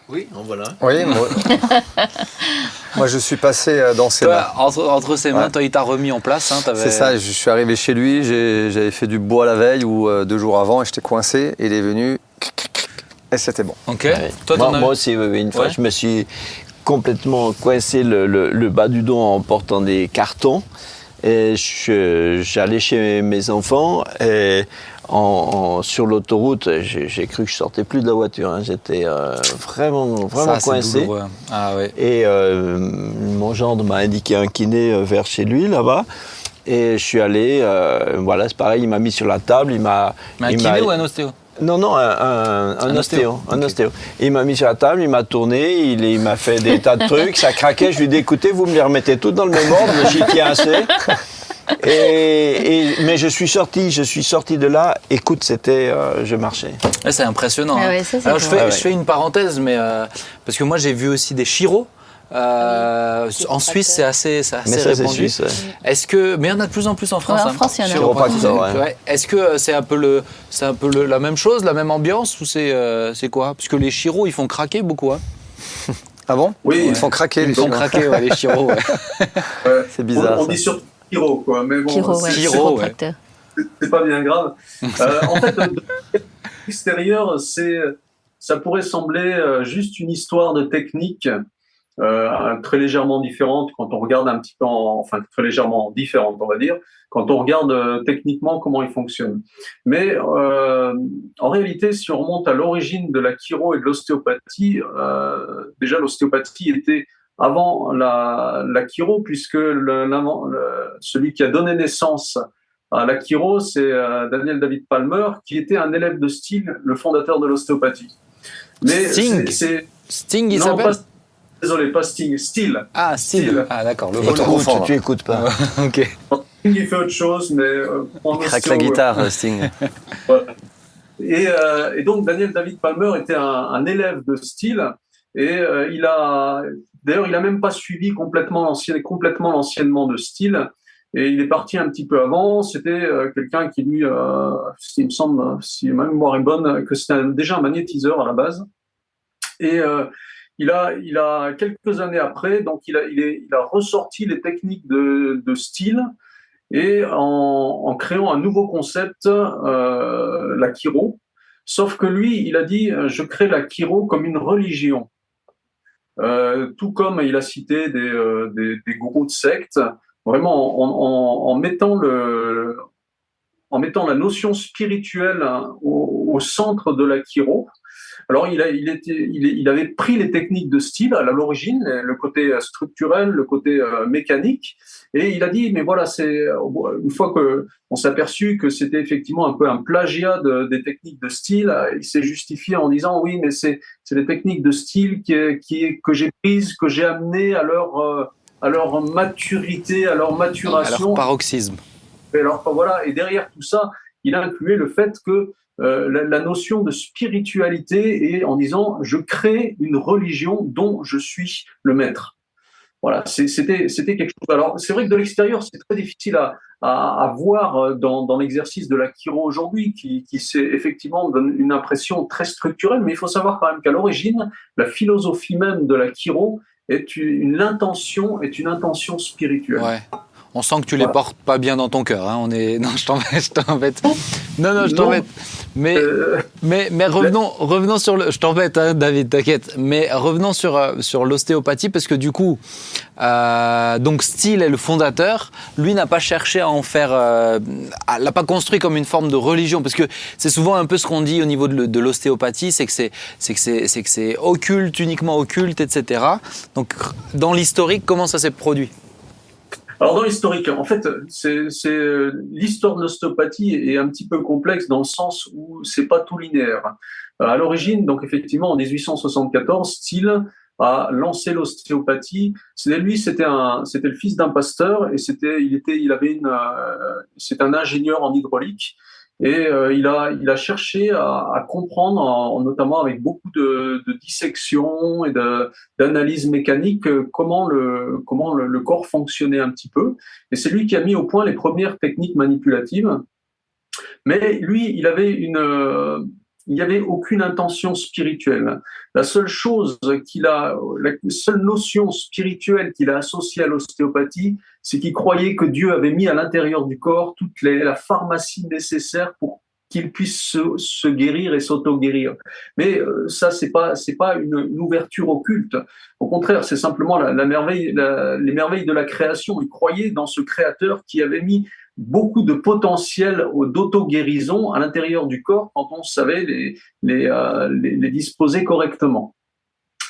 Speaker 2: Oui, en voilà.
Speaker 3: Oui, moi, moi, je suis passé euh, dans ses mains.
Speaker 1: Entre, ses mains, toi, il t'a remis en place. Hein,
Speaker 3: C'est ça, je suis arrivé chez lui, j'avais fait du bois la veille ou euh, deux jours avant et j'étais coincé. Et il est venu et c'était bon.
Speaker 1: Ok.
Speaker 2: Toi, moi, aussi, une fois, je me suis complètement coincé le, le, bas du dos en portant des cartons. Et j'allais chez mes enfants et en, sur l'autoroute, j'ai cru que je sortais plus de la voiture. Hein. J'étais euh, vraiment, vraiment coincé.
Speaker 1: Ah, ouais.
Speaker 2: Et euh, mon gendre m'a indiqué un kiné euh, vers chez lui là-bas. Et je suis allé, voilà, c'est pareil, il m'a mis sur la table, il m'a.
Speaker 1: Un kiné ou un ostéo?
Speaker 2: Non, non, un, un, ostéo. Un ostéo. Il m'a mis sur la table, il m'a tourné, il, il m'a fait des tas de trucs, ça craquait. Je lui ai dit écoutez, vous me les remettez toutes dans le même ordre, j'y tiens assez. Et, mais je suis sorti, je suis sorti de là. Écoute, c'était, euh, je marchais.
Speaker 1: c'est impressionnant. Ah hein. Alors je fais, je fais, une parenthèse, mais euh, parce que moi j'ai vu aussi des chiros. Euh, en Suisse, c'est assez, assez mais ça, répandu. Est-ce que, mais il y en a de plus en plus en France.
Speaker 4: en hein. France, il y en a.
Speaker 1: Est-ce que c'est un peu le, c'est un peu la même chose, la même ambiance ou c'est, c'est quoi? Parce que les chiros, ils font craquer beaucoup. Hein.
Speaker 3: Ah bon?
Speaker 5: Oui,
Speaker 3: ils font craquer.
Speaker 1: Ils font craquer, les chiros.
Speaker 3: c'est bizarre.
Speaker 5: On, dit surtout Kiro, quoi. Mais bon,
Speaker 1: ouais.
Speaker 5: c'est pas bien grave. Euh, en fait, l'extérieur, c'est, ça pourrait sembler euh, juste une histoire de technique euh, très légèrement différente quand on regarde un petit peu, enfin très légèrement différente, on va dire, quand on regarde euh, techniquement comment il fonctionne. Mais euh, en réalité, si on remonte à l'origine de la chiro et de l'ostéopathie, euh, déjà l'ostéopathie était avant la, la chiro, puisque le, celui qui a donné naissance à la chiro, c'est euh, Daniel David Palmer, qui était un élève de Sting, le fondateur de l'ostéopathie.
Speaker 1: Mais Sting, c'est Sting, il s'appelle.
Speaker 5: Désolé, pas Sting, Steel.
Speaker 1: Ah, Steel. Ah, d'accord. Le
Speaker 2: tu, tu écoutes pas.
Speaker 1: ok.
Speaker 5: Sting, il fait autre chose, mais. Euh,
Speaker 3: il craque la guitare, Sting.
Speaker 5: et, euh, et, donc, Daniel David Palmer était un, un élève de Steel. Et euh, il a, d'ailleurs, il a même pas suivi complètement l'ancien, complètement l'enseignement de style. Et il est parti un petit peu avant. C'était euh, quelqu'un qui lui, euh, il me semble, si ma mémoire est bonne, que c'était déjà un magnétiseur à la base. Et il a, il a quelques années après, donc il a, il, est, il a ressorti les techniques de, style et en, créant un nouveau concept, euh, la Kiro. Sauf que lui, il a dit, je crée la Kiro comme une religion. Euh, tout comme il a cité des, euh, gourous de secte, vraiment en, mettant le, en mettant la notion spirituelle au, au centre de la Kiro. Alors, il, a, il, était, il, il, avait pris les techniques de style à l'origine, le côté structurel, le côté euh, mécanique, et il a dit, mais voilà, c'est une fois que on s'est aperçu que c'était effectivement un peu un plagiat de, des techniques de style, il s'est justifié en disant, oui, mais c'est les techniques de style qui, qui que j'ai prises, que j'ai amenées à leur euh, à leur maturité, à leur maturation, à
Speaker 1: leur paroxysme.
Speaker 5: Et alors voilà, et derrière tout ça, il a inclus le fait que euh, la, la, notion de spiritualité et en disant je crée une religion dont je suis le maître. Voilà, c'était quelque chose. Alors c'est vrai que de l'extérieur c'est très difficile à, à, à voir dans, dans l'exercice de la chiro aujourd'hui, qui, qui c'est effectivement donne une impression très structurelle, mais il faut savoir quand même qu'à l'origine la philosophie même de la chiro est une, une intention est une intention spirituelle.
Speaker 1: Ouais. On sent que tu les portes pas bien dans ton cœur. Hein. On est non, je t'embête, Non, non, je t'embête. Mais, euh... mais, mais revenons, revenons sur le. Je t'embête, hein, David, t'inquiète. Mais revenons sur euh, sur l'ostéopathie parce que du coup, euh, donc Steele est le fondateur. Lui n'a pas cherché à en faire, euh, l'a pas construit comme une forme de religion parce que c'est souvent un peu ce qu'on dit au niveau de, de l'ostéopathie, c'est que c'est c'est que c'est c'est que c'est occulte, uniquement occulte, etc. Donc dans l'historique, comment ça s'est produit?
Speaker 5: Alors dans l'historique, en fait, c'est l'histoire de l'ostéopathie est un petit peu complexe dans le sens où c'est pas tout linéaire. À l'origine, donc effectivement en 1874, Steele a lancé l'ostéopathie. C'était lui, c'était un, c'était le fils d'un pasteur et c'était, il était, il avait une, euh, c'est un ingénieur en hydraulique et euh, il, a, il a cherché à, à comprendre, en, notamment avec beaucoup de, de dissection et d'analyse mécanique, euh, comment, le, comment le, le, corps fonctionnait un petit peu. Et c'est lui qui a mis au point les premières techniques manipulatives. Mais lui, il avait une, euh, il n'y avait aucune intention spirituelle. La seule chose qu'il a, la seule notion spirituelle qu'il a associée à l'ostéopathie, c'est qu'il croyait que Dieu avait mis à l'intérieur du corps toute les, la pharmacie nécessaire pour qu'il puisse se, guérir et s'auto-guérir. Mais euh, ça, c'est pas pas une, ouverture occulte. Au contraire, c'est simplement la, merveille, les merveilles de la création. Il croyait dans ce créateur qui avait mis beaucoup de potentiel d'auto-guérison à l'intérieur du corps quand on savait les, euh, disposer correctement.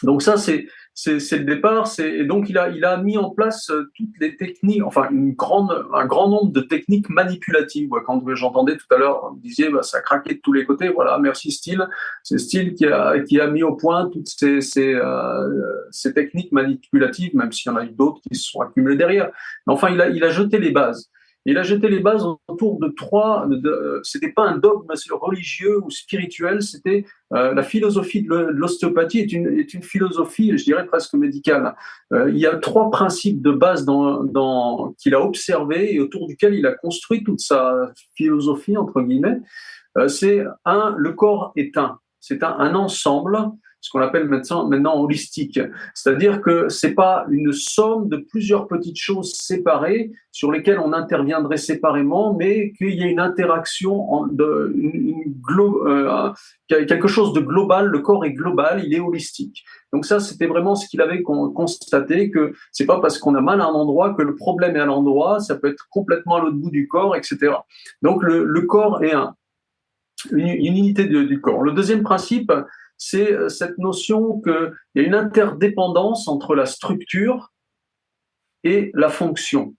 Speaker 5: Donc ça, c'est le départ. Et donc il a il a mis en place euh, toutes les techniques, enfin une grande un grand nombre de techniques manipulatives. Quand j'entendais tout à l'heure, vous disiez bah, ça craquait de tous les côtés. Voilà, merci Steele. C'est Steele qui a qui a mis au point toutes ces ces, euh, ces techniques manipulatives, même s'il y en a eu d'autres qui se sont accumulées derrière. Mais enfin, il a il a jeté les bases. Il a jeté les bases autour de trois. C'était pas un dogme religieux ou spirituel, c'était euh, la philosophie de l'ostéopathie est une, est une philosophie, je dirais presque médicale. Euh, il y a trois principes de base dans, dans, qu'il a observés et autour duquel il a construit toute sa philosophie entre guillemets. Euh, c'est un, le corps est un. C'est un, un ensemble ce qu'on appelle maintenant, holistique. C'est-à-dire que c'est pas une somme de plusieurs petites choses séparées sur lesquelles on interviendrait séparément, mais qu'il y a une interaction, euh, quelque chose de global. Le corps est global, il est holistique. Donc ça, c'était vraiment ce qu'il avait constaté que c'est pas parce qu'on a mal à un endroit que le problème est à l'endroit. Ça peut être complètement à l'autre bout du corps, etc. Donc le, corps est un, une, unité du corps. Le deuxième principe, c'est euh, cette notion qu'il y a une interdépendance entre la structure et la fonction.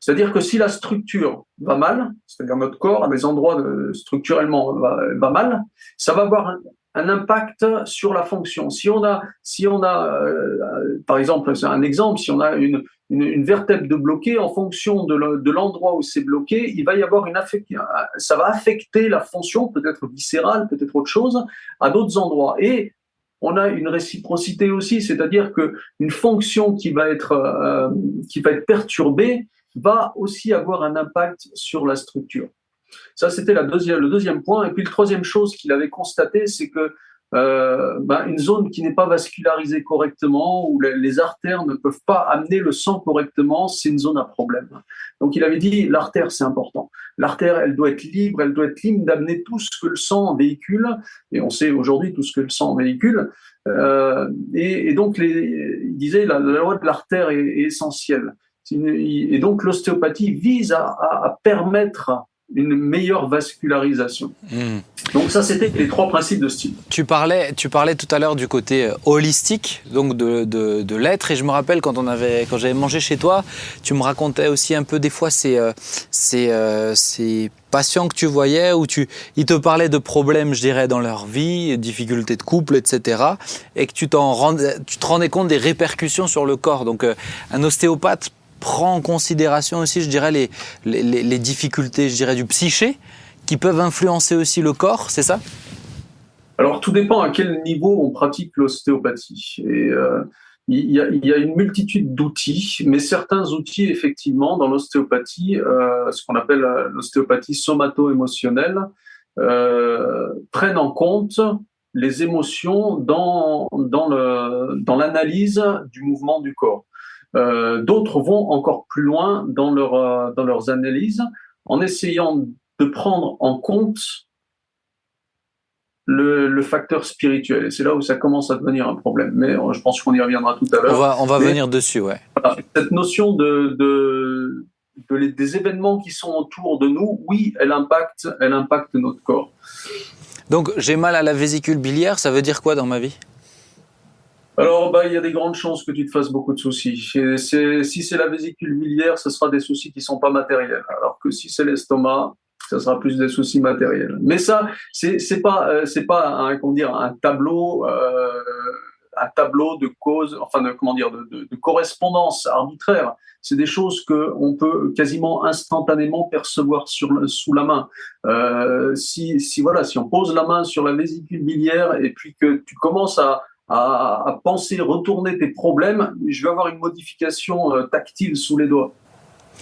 Speaker 5: C'est-à-dire que si la structure va mal, c'est-à-dire notre corps à des endroits de, structurellement va, va, mal, ça va avoir un impact sur la fonction. Si on a, si on a, euh, par exemple, un exemple, si on a une, une, vertèbre de bloquée, en fonction de l'endroit où c'est bloqué, il va y avoir une affection, ça va affecter la fonction, peut-être viscérale, peut-être autre chose, à d'autres endroits. Et on a une réciprocité aussi, c'est-à-dire que une fonction qui va être, euh, qui va être perturbée va aussi avoir un impact sur la structure. Ça, c'était le deuxième point. Et puis, le troisième chose qu'il avait constaté, c'est que euh, ben, une zone qui n'est pas vascularisée correctement, où les, artères ne peuvent pas amener le sang correctement, c'est une zone à problème. Donc il avait dit, l'artère, c'est important. L'artère, elle doit être libre, elle doit être libre d'amener tout ce que le sang véhicule, et on sait aujourd'hui tout ce que le sang véhicule. Euh, et, donc, il disait, la, la loi de l'artère est, essentielle. et donc, l'ostéopathie vise à permettre une meilleure vascularisation. Hmm. Donc ça, c'était les trois principes de style.
Speaker 1: Tu parlais, tu parlais tout à l'heure du côté euh, holistique, donc de, de, de l'être, et je me rappelle quand on avait, quand j'avais mangé chez toi, tu me racontais aussi un peu des fois ces, euh, ces, euh, ces patients que tu voyais où tu, ils te parlaient de problèmes, je dirais, dans leur vie, difficultés de couple, etc., et que tu t'en rendais, tu te rendais compte des répercussions sur le corps. Donc un ostéopathe prend en considération aussi, je dirais, les, les, difficultés, je dirais, du psyché, qui peuvent influencer aussi le corps, c'est ça?
Speaker 5: Alors, tout dépend à quel niveau on pratique l'ostéopathie. Euh, il, y a, il, y a, une multitude d'outils, mais certains outils, effectivement, dans l'ostéopathie, euh, ce qu'on appelle euh, l'ostéopathie somato-émotionnelle, prennent en compte les émotions dans, dans l'analyse dans du mouvement du corps. Euh, d'autres vont encore plus loin dans, leur, euh, dans leurs analyses en essayant de prendre en compte le, le, facteur spirituel. Et c'est là où ça commence à devenir un problème. Mais euh, je pense qu'on y reviendra tout à l'heure.
Speaker 1: On va, on va venir dessus, ouais.
Speaker 5: cette notion de, de, de, des événements qui sont autour de nous, oui, elle impacte, elle impacte notre corps.
Speaker 1: Donc, j'ai mal à la vésicule biliaire, ça veut dire quoi dans ma vie?
Speaker 5: Alors, bah, il y a des grandes chances que tu te fasses beaucoup de soucis. si c'est la vésicule biliaire, ce sera des soucis qui sont pas matériels. Alors que si c'est l'estomac, ce sera plus des soucis matériels. Mais ça, c'est pas, euh, pas un, comment dire, un tableau, euh, un tableau de cause, enfin, comment dire, de, correspondance arbitraire. C'est des choses que on peut quasiment instantanément percevoir sous la main. Euh, si, si voilà, si on pose la main sur la vésicule biliaire et puis que tu commences à à, penser, retourner tes problèmes, je vais avoir une modification euh, tactile sous les doigts.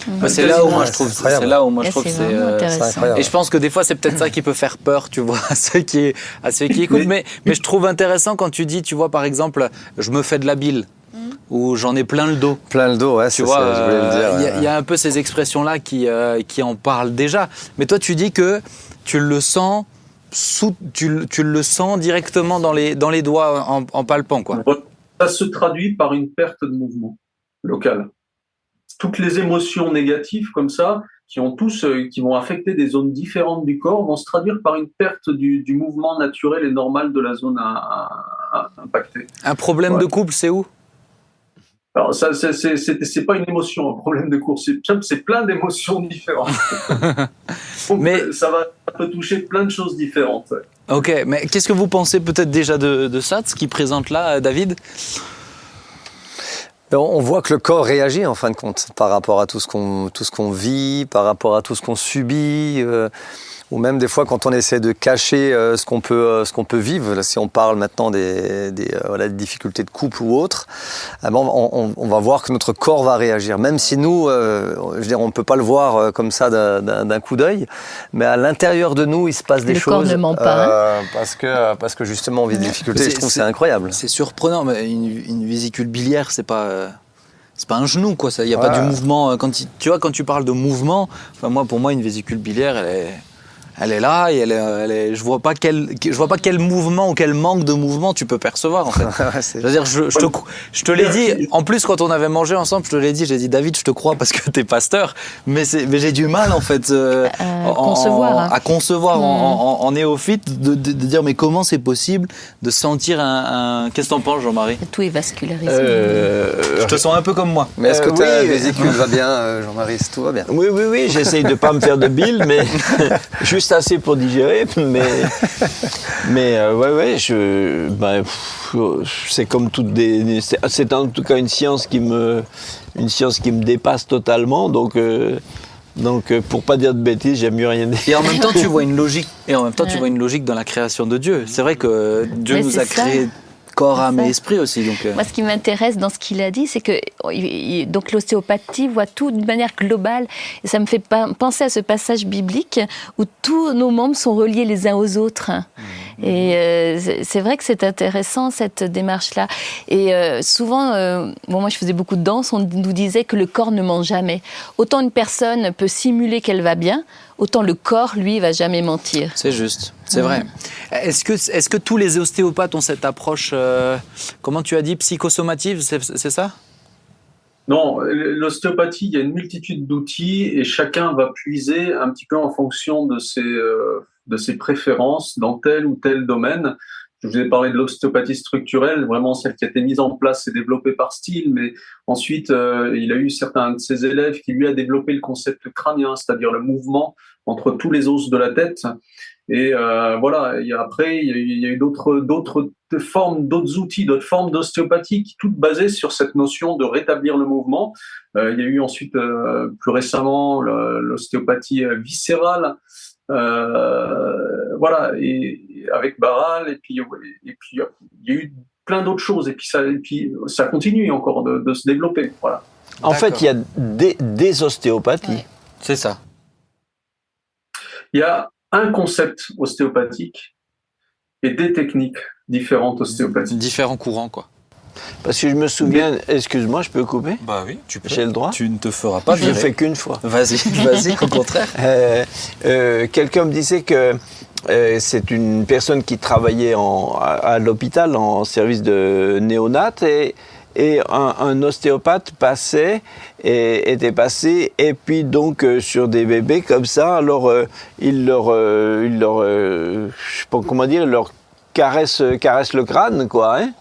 Speaker 1: Bah, c'est là où moi je trouve c'est là où moi je trouve c'est euh, et je pense que des fois c'est peut-être ça qui peut faire peur tu vois à ceux qui à ceux qui écoutent mais mais je trouve intéressant quand tu dis tu vois par exemple je me fais de la bile mm. ou j'en ai plein le dos.
Speaker 3: Plein le dos, ouais, tu vois.
Speaker 1: Euh, il y, a un peu ces expressions là qui qui en parlent déjà. Mais toi, tu dis que tu le sens tu, le sens directement dans les, dans les doigts en, palpant. Quoi.
Speaker 5: Ça se traduit par une perte de mouvement local. Toutes les émotions négatives comme ça, qui, ont tous, euh, qui vont affecter des zones différentes du corps, vont se traduire par une perte du, mouvement naturel et normal de la zone à, impactée.
Speaker 1: Un problème de couple, c'est où?
Speaker 5: Alors, ça, c'est pas une émotion, un problème de course. C'est plein d'émotions différentes. mais ça va peut toucher plein de choses différentes.
Speaker 1: Ok, mais qu'est-ce que vous pensez peut-être déjà de, de ça, de ce qu'il présente là, euh, David?
Speaker 3: On voit que le corps réagit en fin de compte par rapport à tout ce qu'on tout ce qu'on vit, par rapport à tout ce qu'on subit. Euh, ou même des fois quand on essaie de cacher euh, ce qu'on peut, euh, ce qu'on peut vivre, si on parle maintenant des, des, euh, voilà, des difficultés de couple ou autre, eh ben, on, on, va voir que notre corps va réagir. Même si nous, je veux dire, on ne peut pas le voir comme ça d'un coup d'œil, mais à l'intérieur de nous, il se passe des
Speaker 4: le
Speaker 3: choses.
Speaker 4: Corps ne ment pas.
Speaker 3: Hein. parce, que, parce que justement, on vit des difficultés. Je trouve c'est incroyable.
Speaker 1: C'est surprenant, mais une, une vésicule biliaire, c'est pas c'est pas un genou quoi ça il y a pas du mouvement quand tu vois quand tu parles de mouvement enfin moi pour moi une vésicule biliaire elle est elle est là et elle est, je vois pas quel, je vois pas quel mouvement ou quel manque de mouvement tu peux percevoir en fait. je veux dire, je, te, je te l'ai dit. En plus, quand on avait mangé ensemble, je te l'ai dit. J'ai dit, David, je te crois parce que t'es pasteur, mais mais j'ai du mal en fait
Speaker 4: euh, euh, concevoir, hein.
Speaker 1: à concevoir en, néophyte de, dire mais comment c'est possible de sentir un, qu'est-ce que t'en penses, Jean-Marie?
Speaker 4: Tout est vascularisé. Euh,
Speaker 1: je te sens un peu comme moi.
Speaker 3: Mais est-ce que ta vésicule va bien, Jean-Marie? Tout va bien?
Speaker 2: Oui, oui, oui. J'essaye de pas me faire de bile, mais juste assez pour digérer, mais, mais euh, ouais, ouais, je, ben, c'est comme toutes des, c'est en tout cas une science qui me, une science qui me dépasse totalement, donc. Euh, donc, euh, pour pas dire de bêtises, j'aime mieux rien dire.
Speaker 1: Et en même temps, tu vois une logique. Et en même temps, tu vois une logique dans la création de Dieu. C'est vrai que Dieu nous a créé corps, âme et esprit aussi. Donc,
Speaker 4: Moi, ce qui m'intéresse dans ce qu'il a dit, c'est que donc l'ostéopathie voit tout d'une manière globale. Et ça me fait penser à ce passage biblique où tous nos membres sont reliés les uns aux autres. Mmh. Et euh, c'est vrai que c'est intéressant cette démarche-là. Et euh, souvent, euh, bon, moi je faisais beaucoup de danse, on nous disait que le corps ne ment jamais. Autant une personne peut simuler qu'elle va bien, autant le corps, lui, va jamais mentir.
Speaker 1: C'est juste, c'est vrai. Est-ce que, est que tous les ostéopathes ont cette approche, comment tu as dit, psychosomative, c'est ça?
Speaker 5: Non, l'ostéopathie, il y a une multitude d'outils et chacun va puiser un petit peu en fonction de ses, de ses préférences dans tel ou tel domaine. Je vous ai parlé de l'ostéopathie structurelle, vraiment celle qui a été mise en place et développée par Steele, mais ensuite euh, il a eu certains de ses élèves qui lui a développé le concept crânien, c'est-à-dire le mouvement entre tous les os de la tête. Et euh, voilà, après il y a eu, d'autres formes, d'autres outils, d'autres formes d'ostéopathie qui toutes basées sur cette notion de rétablir le mouvement. Euh, il y a eu ensuite plus récemment l'ostéopathie viscérale. Euh, voilà, et, avec Barral, et puis et puis il y a eu plein d'autres choses, et puis ça, et puis ça continue encore de, se développer. Voilà.
Speaker 2: En fait, il y a des, des ostéopathies.
Speaker 1: C'est ça.
Speaker 5: Il y a un concept ostéopathique et des techniques différentes ostéopathiques.
Speaker 1: Différents courants, quoi.
Speaker 2: Parce que je me souviens, excuse-moi, je peux couper
Speaker 1: Bah oui, tu peux.
Speaker 2: J'ai le droit
Speaker 1: Tu ne te feras pas
Speaker 2: Je ne fais qu'une fois.
Speaker 1: Vas-y, vas-y, au contraire.
Speaker 2: Euh, euh, quelqu'un me disait que euh, c'est une personne qui travaillait en, à, l'hôpital en service de néonat et, et un, ostéopathe passait et était passé et puis donc sur des bébés comme ça alors il leur il leur je sais pas comment dire leur caresse caresse le crâne quoi hein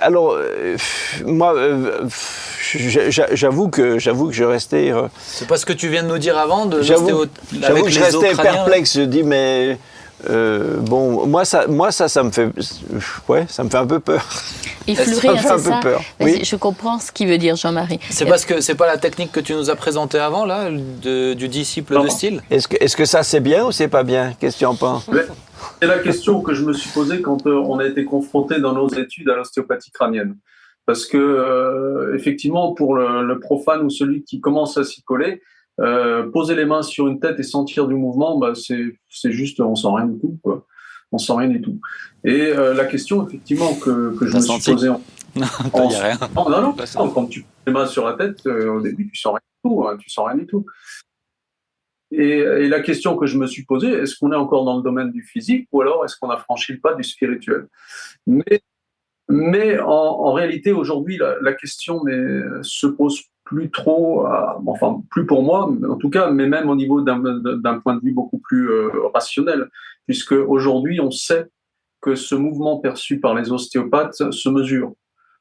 Speaker 2: alors, euh, moi, euh, j'avoue que j'avoue que je restais. Euh,
Speaker 1: c'est pas ce que tu viens de nous dire avant de
Speaker 2: J'avoue que je restais perplexe. Je dis mais bon, moi ça, moi ça, ça me fait, ouais, ça me fait un peu peur.
Speaker 4: Hein, ça me fait un peu peur. Oui. Je comprends ce qu'il veut dire, Jean-Marie.
Speaker 1: C'est parce que c'est pas la technique que tu nous as présentée avant là, du disciple de style?
Speaker 2: Est-ce que, est-ce que ça c'est bien ou c'est pas bien? Qu'est-ce que tu en penses?
Speaker 5: C'est la question que je me suis posée quand euh, on a été confronté dans nos études à l'ostéopathie crânienne. Parce que, euh, effectivement, pour le, profane ou celui qui commence à s'y coller, euh, poser les mains sur une tête et sentir du mouvement, bah, c'est juste, on sent rien du tout. Quoi. On sent rien du tout. Et la question, effectivement, que, que je me suis posée en,
Speaker 1: non, rien.
Speaker 5: Non, non, non, quand tu poses les mains sur la tête, au début, tu sens rien du tout. Hein, tu sens rien du tout. Et, la question que je me suis posée, est-ce qu'on est encore dans le domaine du physique ou alors est-ce qu'on a franchi le pas du spirituel? Mais, en, réalité, aujourd'hui, la, question ne se pose plus trop, enfin plus pour moi, en tout cas, mais même au niveau d'un point de vue beaucoup plus euh, rationnel, puisque aujourd'hui, on sait que ce mouvement perçu par les ostéopathes se mesure.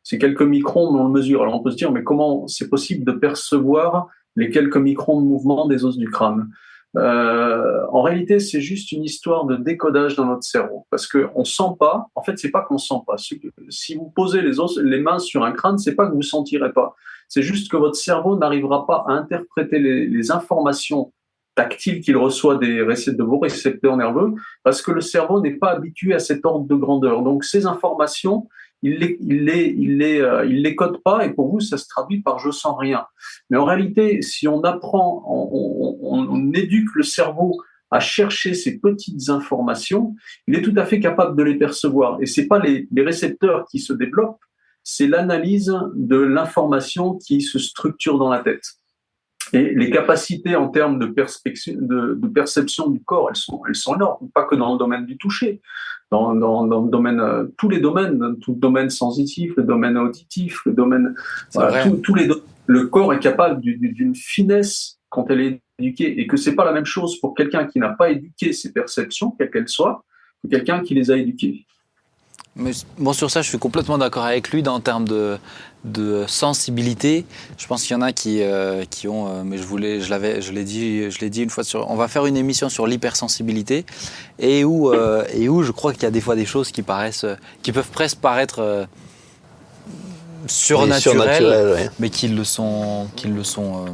Speaker 5: C'est quelques microns, mais on le mesure. Alors on peut se dire, mais comment c'est possible de percevoir les quelques microns de mouvement des os du crâne. Euh, en réalité, c'est juste une histoire de décodage dans notre cerveau, parce que on sent pas. En fait, c'est pas qu'on sent pas. Si vous posez les os, les mains sur un crâne, c'est pas que vous sentirez pas. C'est juste que votre cerveau n'arrivera pas à interpréter les, informations tactiles qu'il reçoit des de vos récepteurs nerveux, parce que le cerveau n'est pas habitué à cet ordre de grandeur. Donc, ces informations, il les, il les, euh, il les code pas et pour vous, ça se traduit par je sens rien. Mais en réalité, si on apprend, on, on, on éduque le cerveau à chercher ces petites informations, il est tout à fait capable de les percevoir. Et c'est pas les, les récepteurs qui se développent, c'est l'analyse de l'information qui se structure dans la tête. Et les capacités en termes de, de, de, perception du corps, elles sont, elles sont énormes, pas que dans le domaine du toucher. Dans, dans, dans le domaine, euh, tous les domaines, tout le domaine sensitif, le domaine auditif, le domaine, tous les le corps est capable d'une finesse quand elle est éduquée. Et que c'est pas la même chose pour quelqu'un qui n'a pas éduqué ses perceptions, quelles qu'elles soient, que quelqu'un qui les a éduquées.
Speaker 1: Mais bon, sur ça, je suis complètement d'accord avec lui en termes de, de sensibilité. Je pense qu'il y en a qui, euh, qui ont, euh, mais je voulais, je l'avais, je l'ai dit, je l'ai dit une fois sur, on va faire une émission sur l'hypersensibilité et où, euh, et où je crois qu'il y a des fois des choses qui paraissent, qui peuvent presque paraître surnaturelles, mais qui le sont, qui le sont,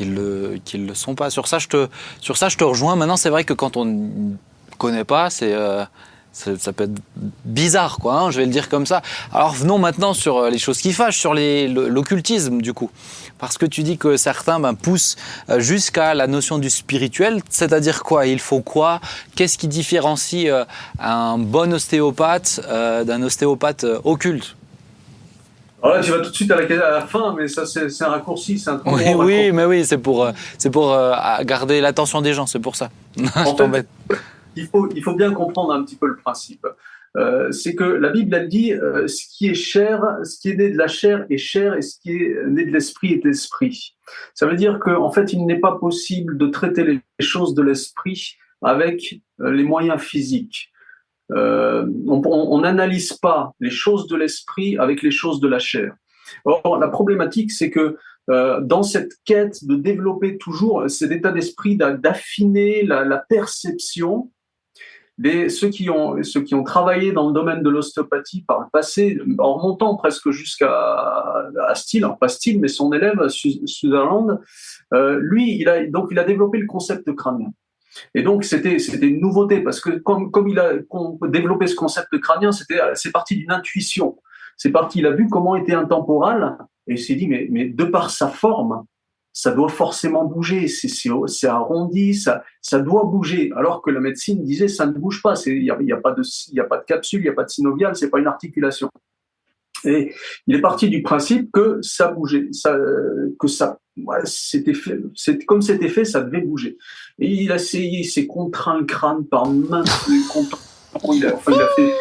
Speaker 1: le, le sont pas. Sur ça, je te, sur ça, je te rejoins. Maintenant, c'est vrai que quand on ne connaît pas, c'est Ça, peut être bizarre, quoi, hein, je vais le dire comme ça. Alors venons maintenant sur euh, les choses qui fâchent, sur l'occultisme, du coup. Parce que tu dis que certains ben, poussent euh, jusqu'à la notion du spirituel, c'est-à-dire quoi? Il faut quoi? Qu'est-ce qui différencie euh, un bon ostéopathe d'un ostéopathe occulte?
Speaker 5: Alors là, tu vas tout de suite à la, fin, mais ça, c'est un raccourci, c'est un
Speaker 1: Oui, oui mais oui, c'est pour, c'est pour garder l'attention des gens, c'est pour ça.
Speaker 5: je t'embête il faut, bien comprendre un petit peu le principe. Euh, c'est que la Bible, elle dit euh, ce qui est chair, ce qui est né de la chair est chair, et ce qui est né de l'esprit est esprit. Ça veut dire qu'en en fait, il n'est pas possible de traiter les choses de l'esprit avec euh, les moyens physiques. on n'analyse pas les choses de l'esprit avec les choses de la chair. Or, la problématique, c'est que dans cette quête de développer toujours cet état d'esprit, d'affiner la, perception, ceux, qui ont, ceux qui ont travaillé dans le domaine de l'ostéopathie par le passé, en remontant presque jusqu'à à Steele, pas Steele, mais son élève, Sutherland, euh, lui, il a, donc, il a développé le concept crânien. Et donc, c'était, une nouveauté parce que comme, comme il a développé ce concept crânien, c'était, c'est parti d'une intuition. C'est parti, il a vu comment était un temporal et il s'est dit, mais, mais de par sa forme, ça doit forcément bouger, c'est arrondi, ça, ça doit bouger. Alors que la médecine disait ça ne bouge pas, il n'y a, y a, pas de, y a pas de capsule, il n'y a pas de synovial, c'est pas une articulation. Et il est parti du principe que ça bougeait, ça, que ça, c'était fait, comme c'était fait, ça devait bouger. Et il a essayé, il s'est contraint le crâne par main, il a, il a fait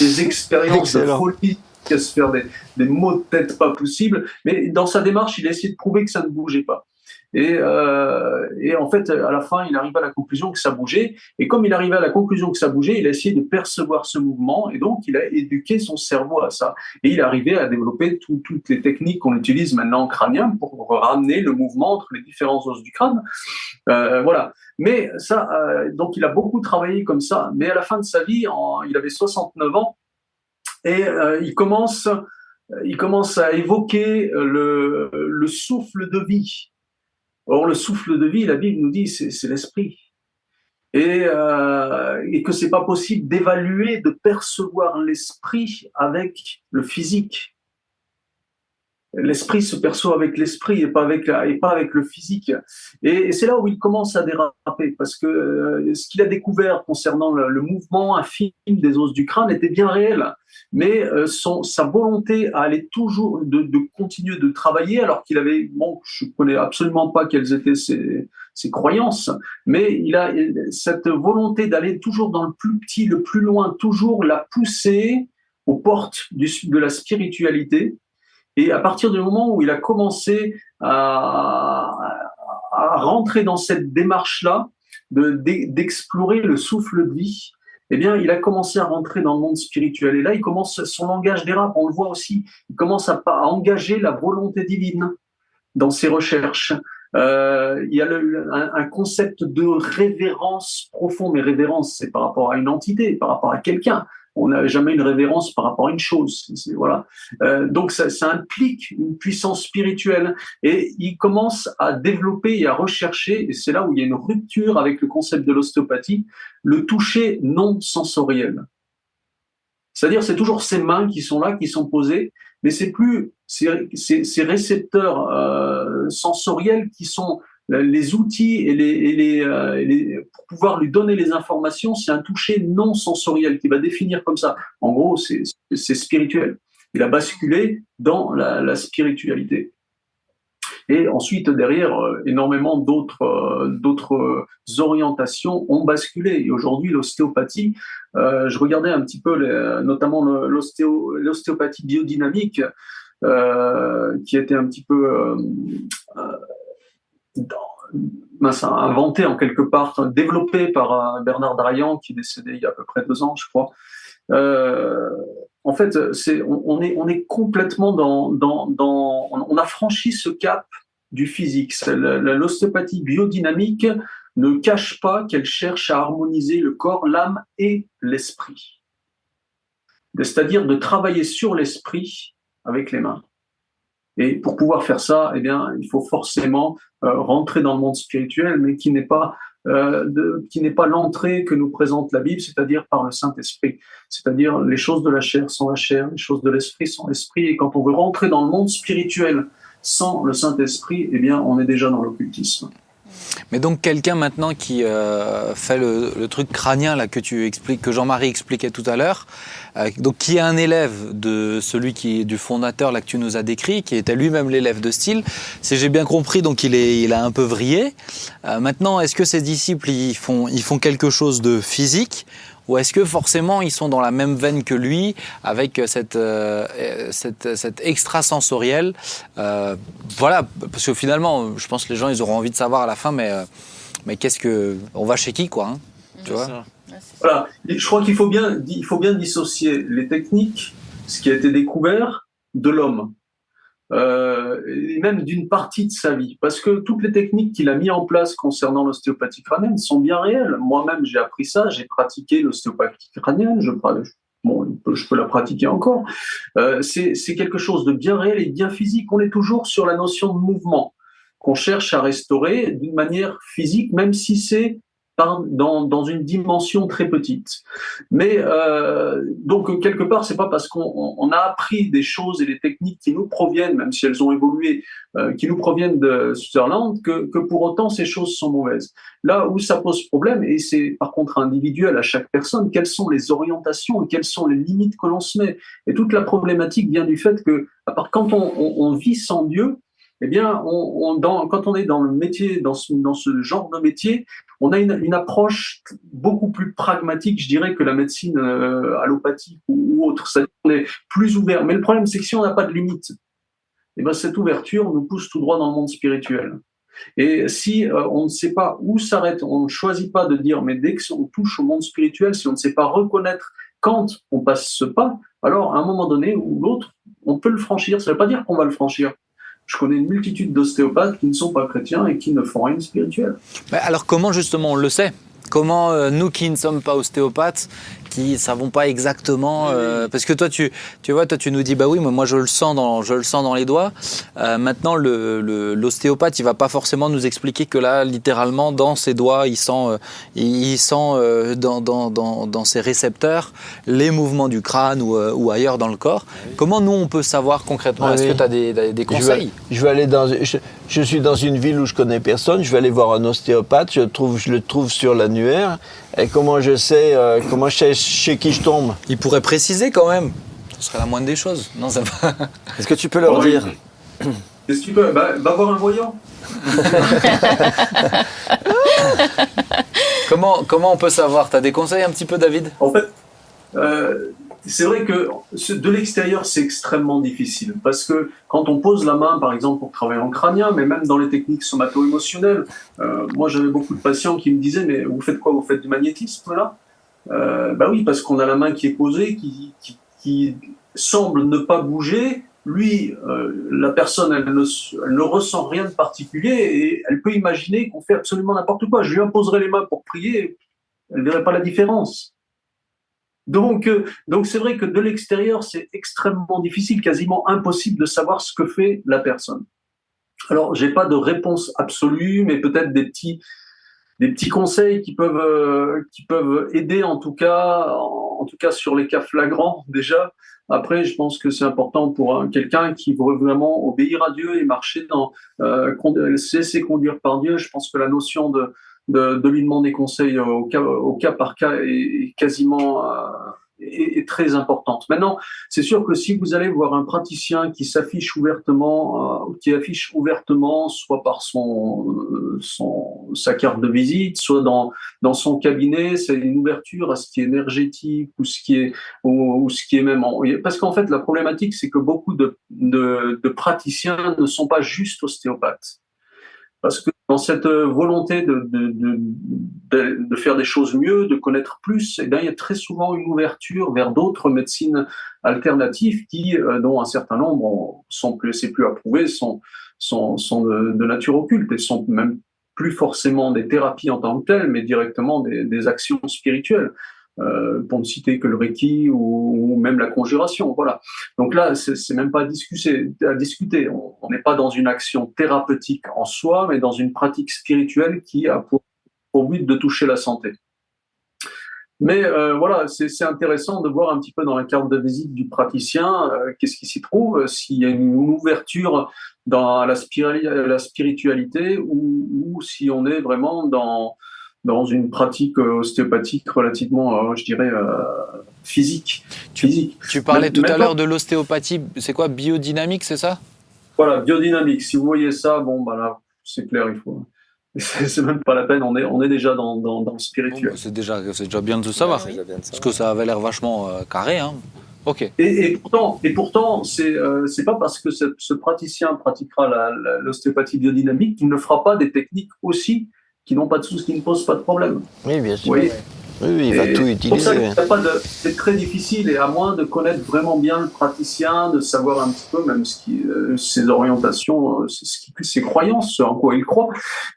Speaker 5: des expériences de folie à se faire des, des mots de tête pas possibles. Mais dans sa démarche, il a essayé de prouver que ça ne bougeait pas. Et, euh, et, en fait, à la fin, il arrive à la conclusion que ça bougeait. Et comme il arrivait à la conclusion que ça bougeait, il a essayé de percevoir ce mouvement. Et donc, il a éduqué son cerveau à ça. Et il arrivait à développer toutes les techniques qu'on utilise maintenant en crânien pour ramener le mouvement entre les différents os du crâne. Euh, voilà. Mais ça, euh, donc, il a beaucoup travaillé comme ça. Mais à la fin de sa vie, il avait 69 ans et euh, il commence, il commence à évoquer le, le souffle de vie. Or, le souffle de vie, la Bible nous dit, c'est l'esprit. Et, euh, et que c'est pas possible d'évaluer, de percevoir l'esprit avec le physique l'esprit se perçoit avec l'esprit et pas avec et pas avec le physique. Et, c'est là où il commence à déraper parce que euh, ce qu'il a découvert concernant le, mouvement infime des os du crâne était bien réel, mais euh, son, sa volonté à aller toujours de, de continuer de travailler alors qu'il avait bon, je connais absolument pas quelles étaient ses, ses croyances, mais il a cette volonté d'aller toujours dans le plus petit, le plus loin, toujours la pousser aux portes du, de la spiritualité et à partir du moment où il a commencé à, à rentrer dans cette démarche-là, d'explorer le souffle de vie, eh bien, il a commencé à rentrer dans le monde spirituel. Et là, il commence, son langage dérape, on le voit aussi. Il commence à, à engager la volonté divine dans ses recherches. Euh, il y a le, un, un, concept de révérence profonde, mais révérence, c'est par rapport à une entité, par rapport à quelqu'un on n'a jamais une révérence par rapport à une chose. Voilà. Euh, donc ça, implique une puissance spirituelle et il commence à développer et à rechercher, et c'est là où il y a une rupture avec le concept de l'ostéopathie, le toucher non sensoriel. C'est-à-dire, c'est toujours ces mains qui sont là, qui sont posées, mais c'est plus ces, ces, ces récepteurs euh, sensoriels qui sont les outils et les, euh, les, pour pouvoir lui donner les informations, c'est un toucher non sensoriel qui va définir comme ça. En gros, c'est spirituel. Il a basculé dans la, spiritualité. Et ensuite, derrière, euh, énormément d'autres euh, d'autres orientations ont basculé. Et aujourd'hui, l'ostéopathie, je regardais un petit peu, notamment l'ostéopathie biodynamique, qui était un petit peu inventé en quelque part, développé par euh, Bernard Drayan, qui est décédé il y a à peu près deux ans, je crois. Euh, en fait, on, est, complètement dans, dans, dans, on a franchi ce cap du physique. L'ostéopathie biodynamique ne cache pas qu'elle cherche à harmoniser le corps, l'âme et l'esprit. C'est-à-dire de travailler sur l'esprit avec les mains. Et pour pouvoir faire ça, eh bien, il faut forcément euh, rentrer dans le monde spirituel, mais qui n'est pas de, qui n'est pas l'entrée que nous présente la Bible, c'est-à-dire par le Saint-Esprit. C'est-à-dire les choses de la chair sont la chair, les choses de l'esprit sont l'esprit. Et quand on veut rentrer dans le monde spirituel sans le Saint-Esprit, eh bien, on est déjà dans l'occultisme.
Speaker 1: Mais donc quelqu'un maintenant qui euh, fait le, truc crânien là que tu expliques, que Jean-Marie expliquait tout à l'heure, euh, donc qui est un élève de celui qui est du fondateur là que tu nous as décrit, qui était lui-même l'élève de style. Si j'ai bien compris, donc il est, il a un peu vrillé. Euh, maintenant, est-ce que ses disciples ils font, ils font quelque chose de physique ou est-ce que forcément ils sont dans la même veine que lui, avec cette, euh, cette, cette extrasensoriel euh, Voilà, parce que finalement, je pense que les gens ils auront envie de savoir à la fin, mais, euh, mais qu'est-ce que. On va chez qui, quoi hein, tu vois.
Speaker 5: Voilà, je crois qu'il faut bien, il faut bien dissocier les techniques, ce qui a été découvert, de l'homme euh, et même d'une partie de sa vie. Parce que toutes les techniques qu'il a mis en place concernant l'ostéopathie crânienne sont bien réelles. Moi-même, j'ai appris ça, j'ai pratiqué l'ostéopathie crânienne, je, peux la pratiquer encore. Euh, c'est quelque chose de bien réel et bien physique. On est toujours sur la notion de mouvement qu'on cherche à restaurer d'une manière physique, même si c'est dans, dans, une dimension très petite. Mais euh, donc quelque part, c'est pas parce qu'on on a appris des choses et des techniques qui nous proviennent, même si elles ont évolué, euh, qui nous proviennent de Sutherland, que, que pour autant ces choses sont mauvaises. Là où ça pose problème, et c'est par contre individuel à chaque personne, quelles sont les orientations, quelles sont les limites que l'on se met? Et toute la problématique vient du fait que, à part quand on, on, on vit sans Dieu, eh bien, on, dans, quand on est dans le métier, dans ce, dans ce genre de métier, on a une, approche beaucoup plus pragmatique, je dirais, que la médecine euh, allopathique ou, autre. on est plus ouvert. Mais le problème, c'est que si on n'a pas de limite, eh bien, cette ouverture nous pousse tout droit dans le monde spirituel. Et si euh, on ne sait pas où s'arrête, on ne choisit pas de dire, mais dès qu'on touche au monde spirituel, si on ne sait pas reconnaître quand on passe ce pas, alors à un moment donné ou l'autre, on peut le franchir. Ça ne veut pas dire qu'on va le franchir je connais une multitude d'ostéopathes qui ne sont pas chrétiens et qui ne font rien de spirituel.
Speaker 1: alors comment justement on le sait? Comment euh, nous qui ne sommes pas ostéopathes, qui savons pas exactement euh, parce que toi tu tu vois toi tu nous dis bah oui mais moi je le sens dans je le sens dans les doigts. Euh, maintenant le l'ostéopathe il va pas forcément nous expliquer que là littéralement dans ses doigts il sent euh, il, sent euh, dans, dans, dans, dans ses récepteurs les mouvements du crâne ou, euh, ou ailleurs dans le corps. Comment nous on peut savoir concrètement est-ce que tu as des, des, conseils?
Speaker 2: je vais, aller dans je, je, suis dans une ville où je connais personne je vais aller voir un ostéopathe je trouve je le trouve sur l'annuaire et comment je sais, euh, comment je sais chez qui je tombe?
Speaker 1: Il pourrait préciser quand même. Ce serait la moindre des choses. Non, ça va.
Speaker 3: Est-ce que tu peux leur dire?
Speaker 5: Est-ce que tu peux bah, Va voir un voyant?
Speaker 1: comment, comment on peut savoir? Tu as des conseils un petit peu, David?
Speaker 5: En fait, euh, c'est vrai que de l'extérieur, c'est extrêmement difficile parce que quand on pose la main, par exemple, pour travailler en crânien, mais même dans les techniques somato-émotionnelles, euh, moi j'avais beaucoup de patients qui me disaient Mais vous faites quoi? Vous faites du magnétisme là? Euh, Bah oui, parce qu'on a la main qui est posée, qui, qui, qui semble ne pas bouger. Lui, euh, la personne, elle ne, elle ne, ressent rien de particulier et elle peut imaginer qu'on fait absolument n'importe quoi. Je lui imposerai les mains pour prier, elle ne verrait pas la différence. Donc, euh, donc c'est vrai que de l'extérieur, c'est extrêmement difficile, quasiment impossible de savoir ce que fait la personne. Alors, j'ai pas de réponse absolue, mais peut-être des petits, des petits conseils qui peuvent, euh, qui peuvent aider en tout cas, en, tout cas sur les cas flagrants déjà. Après, je pense que c'est important pour quelqu'un qui veut vraiment obéir à Dieu et marcher dans, euh, se laisser conduire par Dieu. Je pense que la notion de de, de lui demander conseil au cas, au cas par cas est, quasiment euh, est, très importante. Maintenant, c'est sûr que si vous allez voir un praticien qui s'affiche ouvertement, euh, qui affiche ouvertement, soit par son, son sa carte de visite, soit dans dans son cabinet, c'est une ouverture à ce qui est énergétique ou ce qui est ou, ce qui est même parce qu'en fait la problématique c'est que beaucoup de, de, de praticiens ne sont pas juste ostéopathes parce que dans cette volonté de, de, de, de, faire des choses mieux, de connaître plus, eh bien, il y a très souvent une ouverture vers d'autres médecines alternatives qui, euh, dont un certain nombre sont plus, c'est plus approuvé, sont, sont, sont de, nature occulte et sont même plus forcément des thérapies en tant que telles, mais directement des actions spirituelles. Euh, pour ne citer que le Reiki ou, même la conjuration. Voilà. Donc là, c'est même pas à discuter. On n'est pas dans une action thérapeutique en soi, mais dans une pratique spirituelle qui a pour but de toucher la santé. Mais euh, voilà, c'est intéressant de voir un petit peu dans la carte de visite du praticien euh, qu'est-ce qui s'y trouve, s'il y a une ouverture dans la, spiritualité ou, si on est vraiment dans, dans une pratique ostéopathique relativement, euh, je dirais, physique.
Speaker 1: Tu, physique. tu parlais tout à l'heure de l'ostéopathie, c'est quoi, biodynamique, c'est ça?
Speaker 5: Voilà, biodynamique. Si vous voyez ça, bon, bah là, c'est clair, il faut c'est même pas la peine, on est, on est déjà dans, dans, dans le spirituel.
Speaker 1: Bah, c'est déjà, déjà bien de savoir, parce que ça avait l'air vachement euh, carré. Hein. Ok.
Speaker 5: Et, et, pourtant, et pourtant, c'est euh, c'est pas parce que ce, ce praticien pratiquera l'ostéopathie biodynamique qu'il ne fera pas des techniques aussi qui n'ont pas de soucis, qui ne posent pas de problème.
Speaker 2: Oui, bien sûr. Oui. Oui, il va tout utiliser.
Speaker 5: C'est très difficile et à moins de connaître vraiment bien le praticien, de savoir un petit peu même ce qui, euh, ses orientations, euh, ses croyances, en quoi il croit.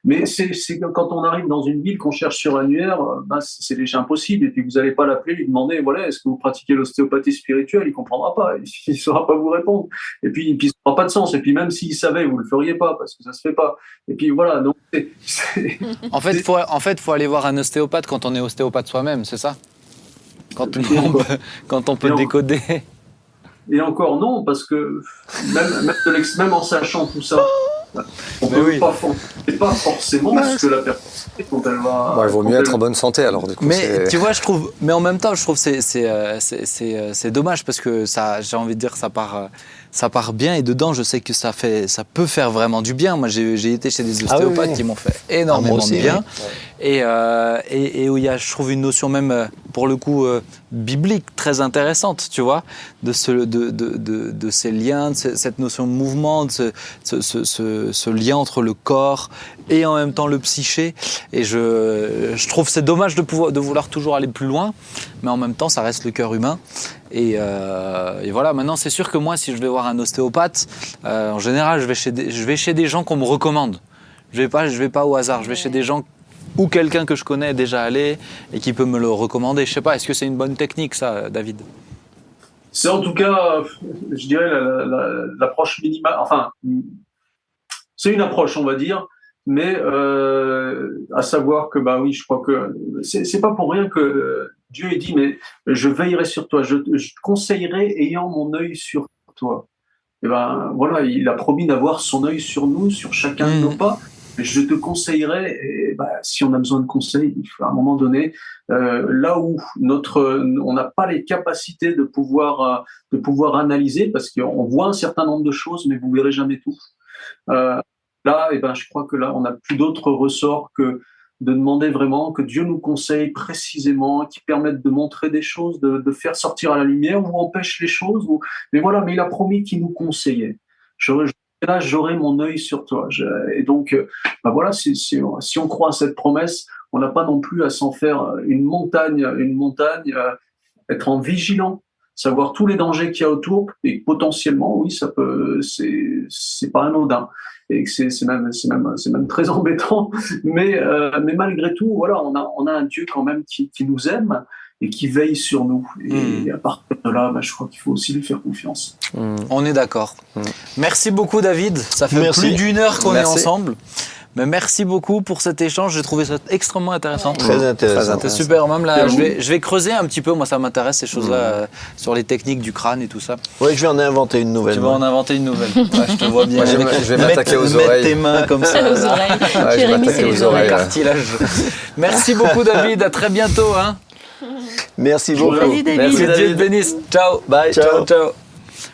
Speaker 5: Mais c'est quand on arrive dans une ville qu'on cherche sur annuaire, euh, ben, c'est déjà impossible. Et puis vous n'allez pas l'appeler, lui demander voilà, est-ce que vous pratiquez l'ostéopathie spirituelle? Il comprendra pas, il ne saura pas vous répondre. Et puis, puis ça n'aura pas de sens. Et puis même s'il savait, vous le feriez pas parce que ça se fait pas. Et puis voilà. Donc
Speaker 1: en fait, faut en fait faut aller voir un ostéopathe quand on est ostéopathe soi-même, c'est ça? Quand on, peut, quand on peut décoder.
Speaker 5: Et encore non, parce que même, même, en sachant tout ça, on peut oui. pas, pas, forcément ce que la personne quand elle va.
Speaker 3: il vaut mieux être en bonne santé alors. Du coup,
Speaker 1: mais tu vois, je trouve, mais en même temps, je trouve c'est c'est euh, c'est dommage parce que ça, j'ai envie de dire, ça part euh, ça part bien et dedans je sais que ça fait ça peut faire vraiment du bien moi j'ai été chez des ah ostéopathes qui m'ont fait énormément de bien et, euh, et, et, où il y a je trouve une notion même euh, pour le coup euh, biblique très intéressante tu vois de ce de, de, de, de ces liens de cette notion de mouvement de ce, lien entre le corps et en même temps le psyché et je, je trouve c'est dommage de pouvoir de vouloir toujours aller plus loin mais en même temps ça reste le cœur humain et, euh, et, voilà, maintenant c'est sûr que moi, si je vais voir un ostéopathe, en général, je vais, chez des, je vais chez des gens qu'on me recommande. Je vais pas, je vais pas au hasard. Je vais chez des gens ou quelqu'un que je connais déjà allé et qui peut me le recommander. Je sais pas. Est-ce que c'est une bonne technique, ça, David?
Speaker 5: C'est en tout cas, je dirais l'approche minimale. Enfin, c'est une approche, on va dire mais euh, à savoir que bah oui, je crois que c'est pas pour rien que Dieu dit mais je veillerai sur toi, je, je te conseillerai ayant mon œil sur toi. Et ben voilà, il a promis d'avoir son œil sur nous, sur chacun de nos mm. pas. Je te conseillerai, et bah, si on a besoin de conseils, à un moment donné, euh, là où notre, on n'a pas les capacités de pouvoir, euh, de pouvoir analyser, parce qu'on voit un certain nombre de choses, mais vous verrez jamais tout. Euh, Là, eh ben, je crois que là, on n'a plus d'autre ressort que de demander vraiment que Dieu nous conseille précisément, qui permette de montrer des choses, de, faire sortir à la lumière ou empêche les choses. Mais voilà, mais il a promis qu'il nous conseillait. Là, j'aurai mon œil sur toi. et donc, euh, ben voilà, si, on croit à cette promesse, on n'a pas non plus à s'en faire une montagne, une montagne, euh, être en vigilant, savoir tous les dangers qu'il y a autour et potentiellement, oui, ça peut, c'est, pas anodin et c'est même, très embêtant. Mais, euh, malgré tout, voilà, on a, un Dieu quand même qui nous aime et qui veille sur nous. Et hmm. à partir de là, bah, je crois qu'il faut aussi lui faire confiance.
Speaker 1: Hmm. On est d'accord. Hmm. Merci beaucoup, David. Ça fait plus d'une heure qu'on est ensemble. Mais merci beaucoup pour cet échange. J'ai trouvé ça extrêmement intéressant.
Speaker 2: Très intéressant.
Speaker 1: C'était super. Même là, je vais, je vais, creuser un petit peu. Moi, ça m'intéresse ces choses-là euh, sur les techniques du crâne et tout ça.
Speaker 2: Oui, je vais en inventer une nouvelle.
Speaker 1: Tu vas en inventer une nouvelle. je te vois bien.
Speaker 3: je vais, m'attaquer aux oreilles.
Speaker 1: Mettre tes mains comme ça.
Speaker 4: aux oreilles.
Speaker 3: je vais m'attaquer aux oreilles.
Speaker 1: Cartilage. Merci beaucoup, David. À très bientôt. Hein.
Speaker 2: Merci beaucoup.
Speaker 4: Merci, David.
Speaker 1: Merci, Dieu te bénisse. Ciao. Bye. ciao. ciao.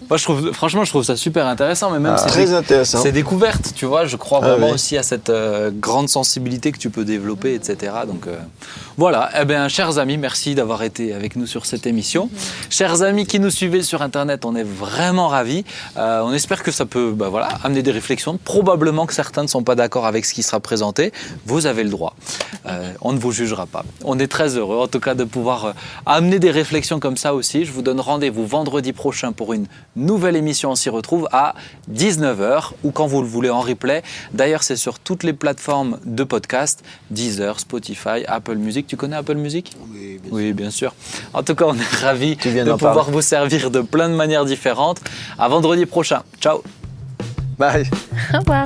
Speaker 1: Moi, je trouve, franchement, je trouve ça super intéressant, mais même
Speaker 2: ah, c'est très intéressant.
Speaker 1: C'est découverte, tu vois. Je crois ah vraiment aussi à cette euh, grande sensibilité que tu peux développer, etc. Donc euh, voilà. Eh bien, chers amis, merci d'avoir été avec nous sur cette émission. Chers amis qui nous suivez sur Internet, on est vraiment ravis. Euh, on espère que ça peut, bah, voilà, amener des réflexions. Probablement que certains ne sont pas d'accord avec ce qui sera présenté. Vous avez le droit. on ne vous jugera pas. On est très heureux, en tout cas, de pouvoir amener des réflexions comme ça aussi. Je vous donne rendez-vous vendredi prochain pour une nouvelle émission. On s'y retrouve à 19h ou quand vous le voulez en replay. D'ailleurs, c'est sur toutes les plateformes de podcast Deezer, Spotify, Apple Music. Tu connais Apple Music?
Speaker 2: Oui, bien,
Speaker 1: oui, bien sûr. En tout cas, on est ravis de pouvoir vous servir de plein de manières différentes. À vendredi prochain. Ciao.
Speaker 3: Bye.
Speaker 4: Au revoir.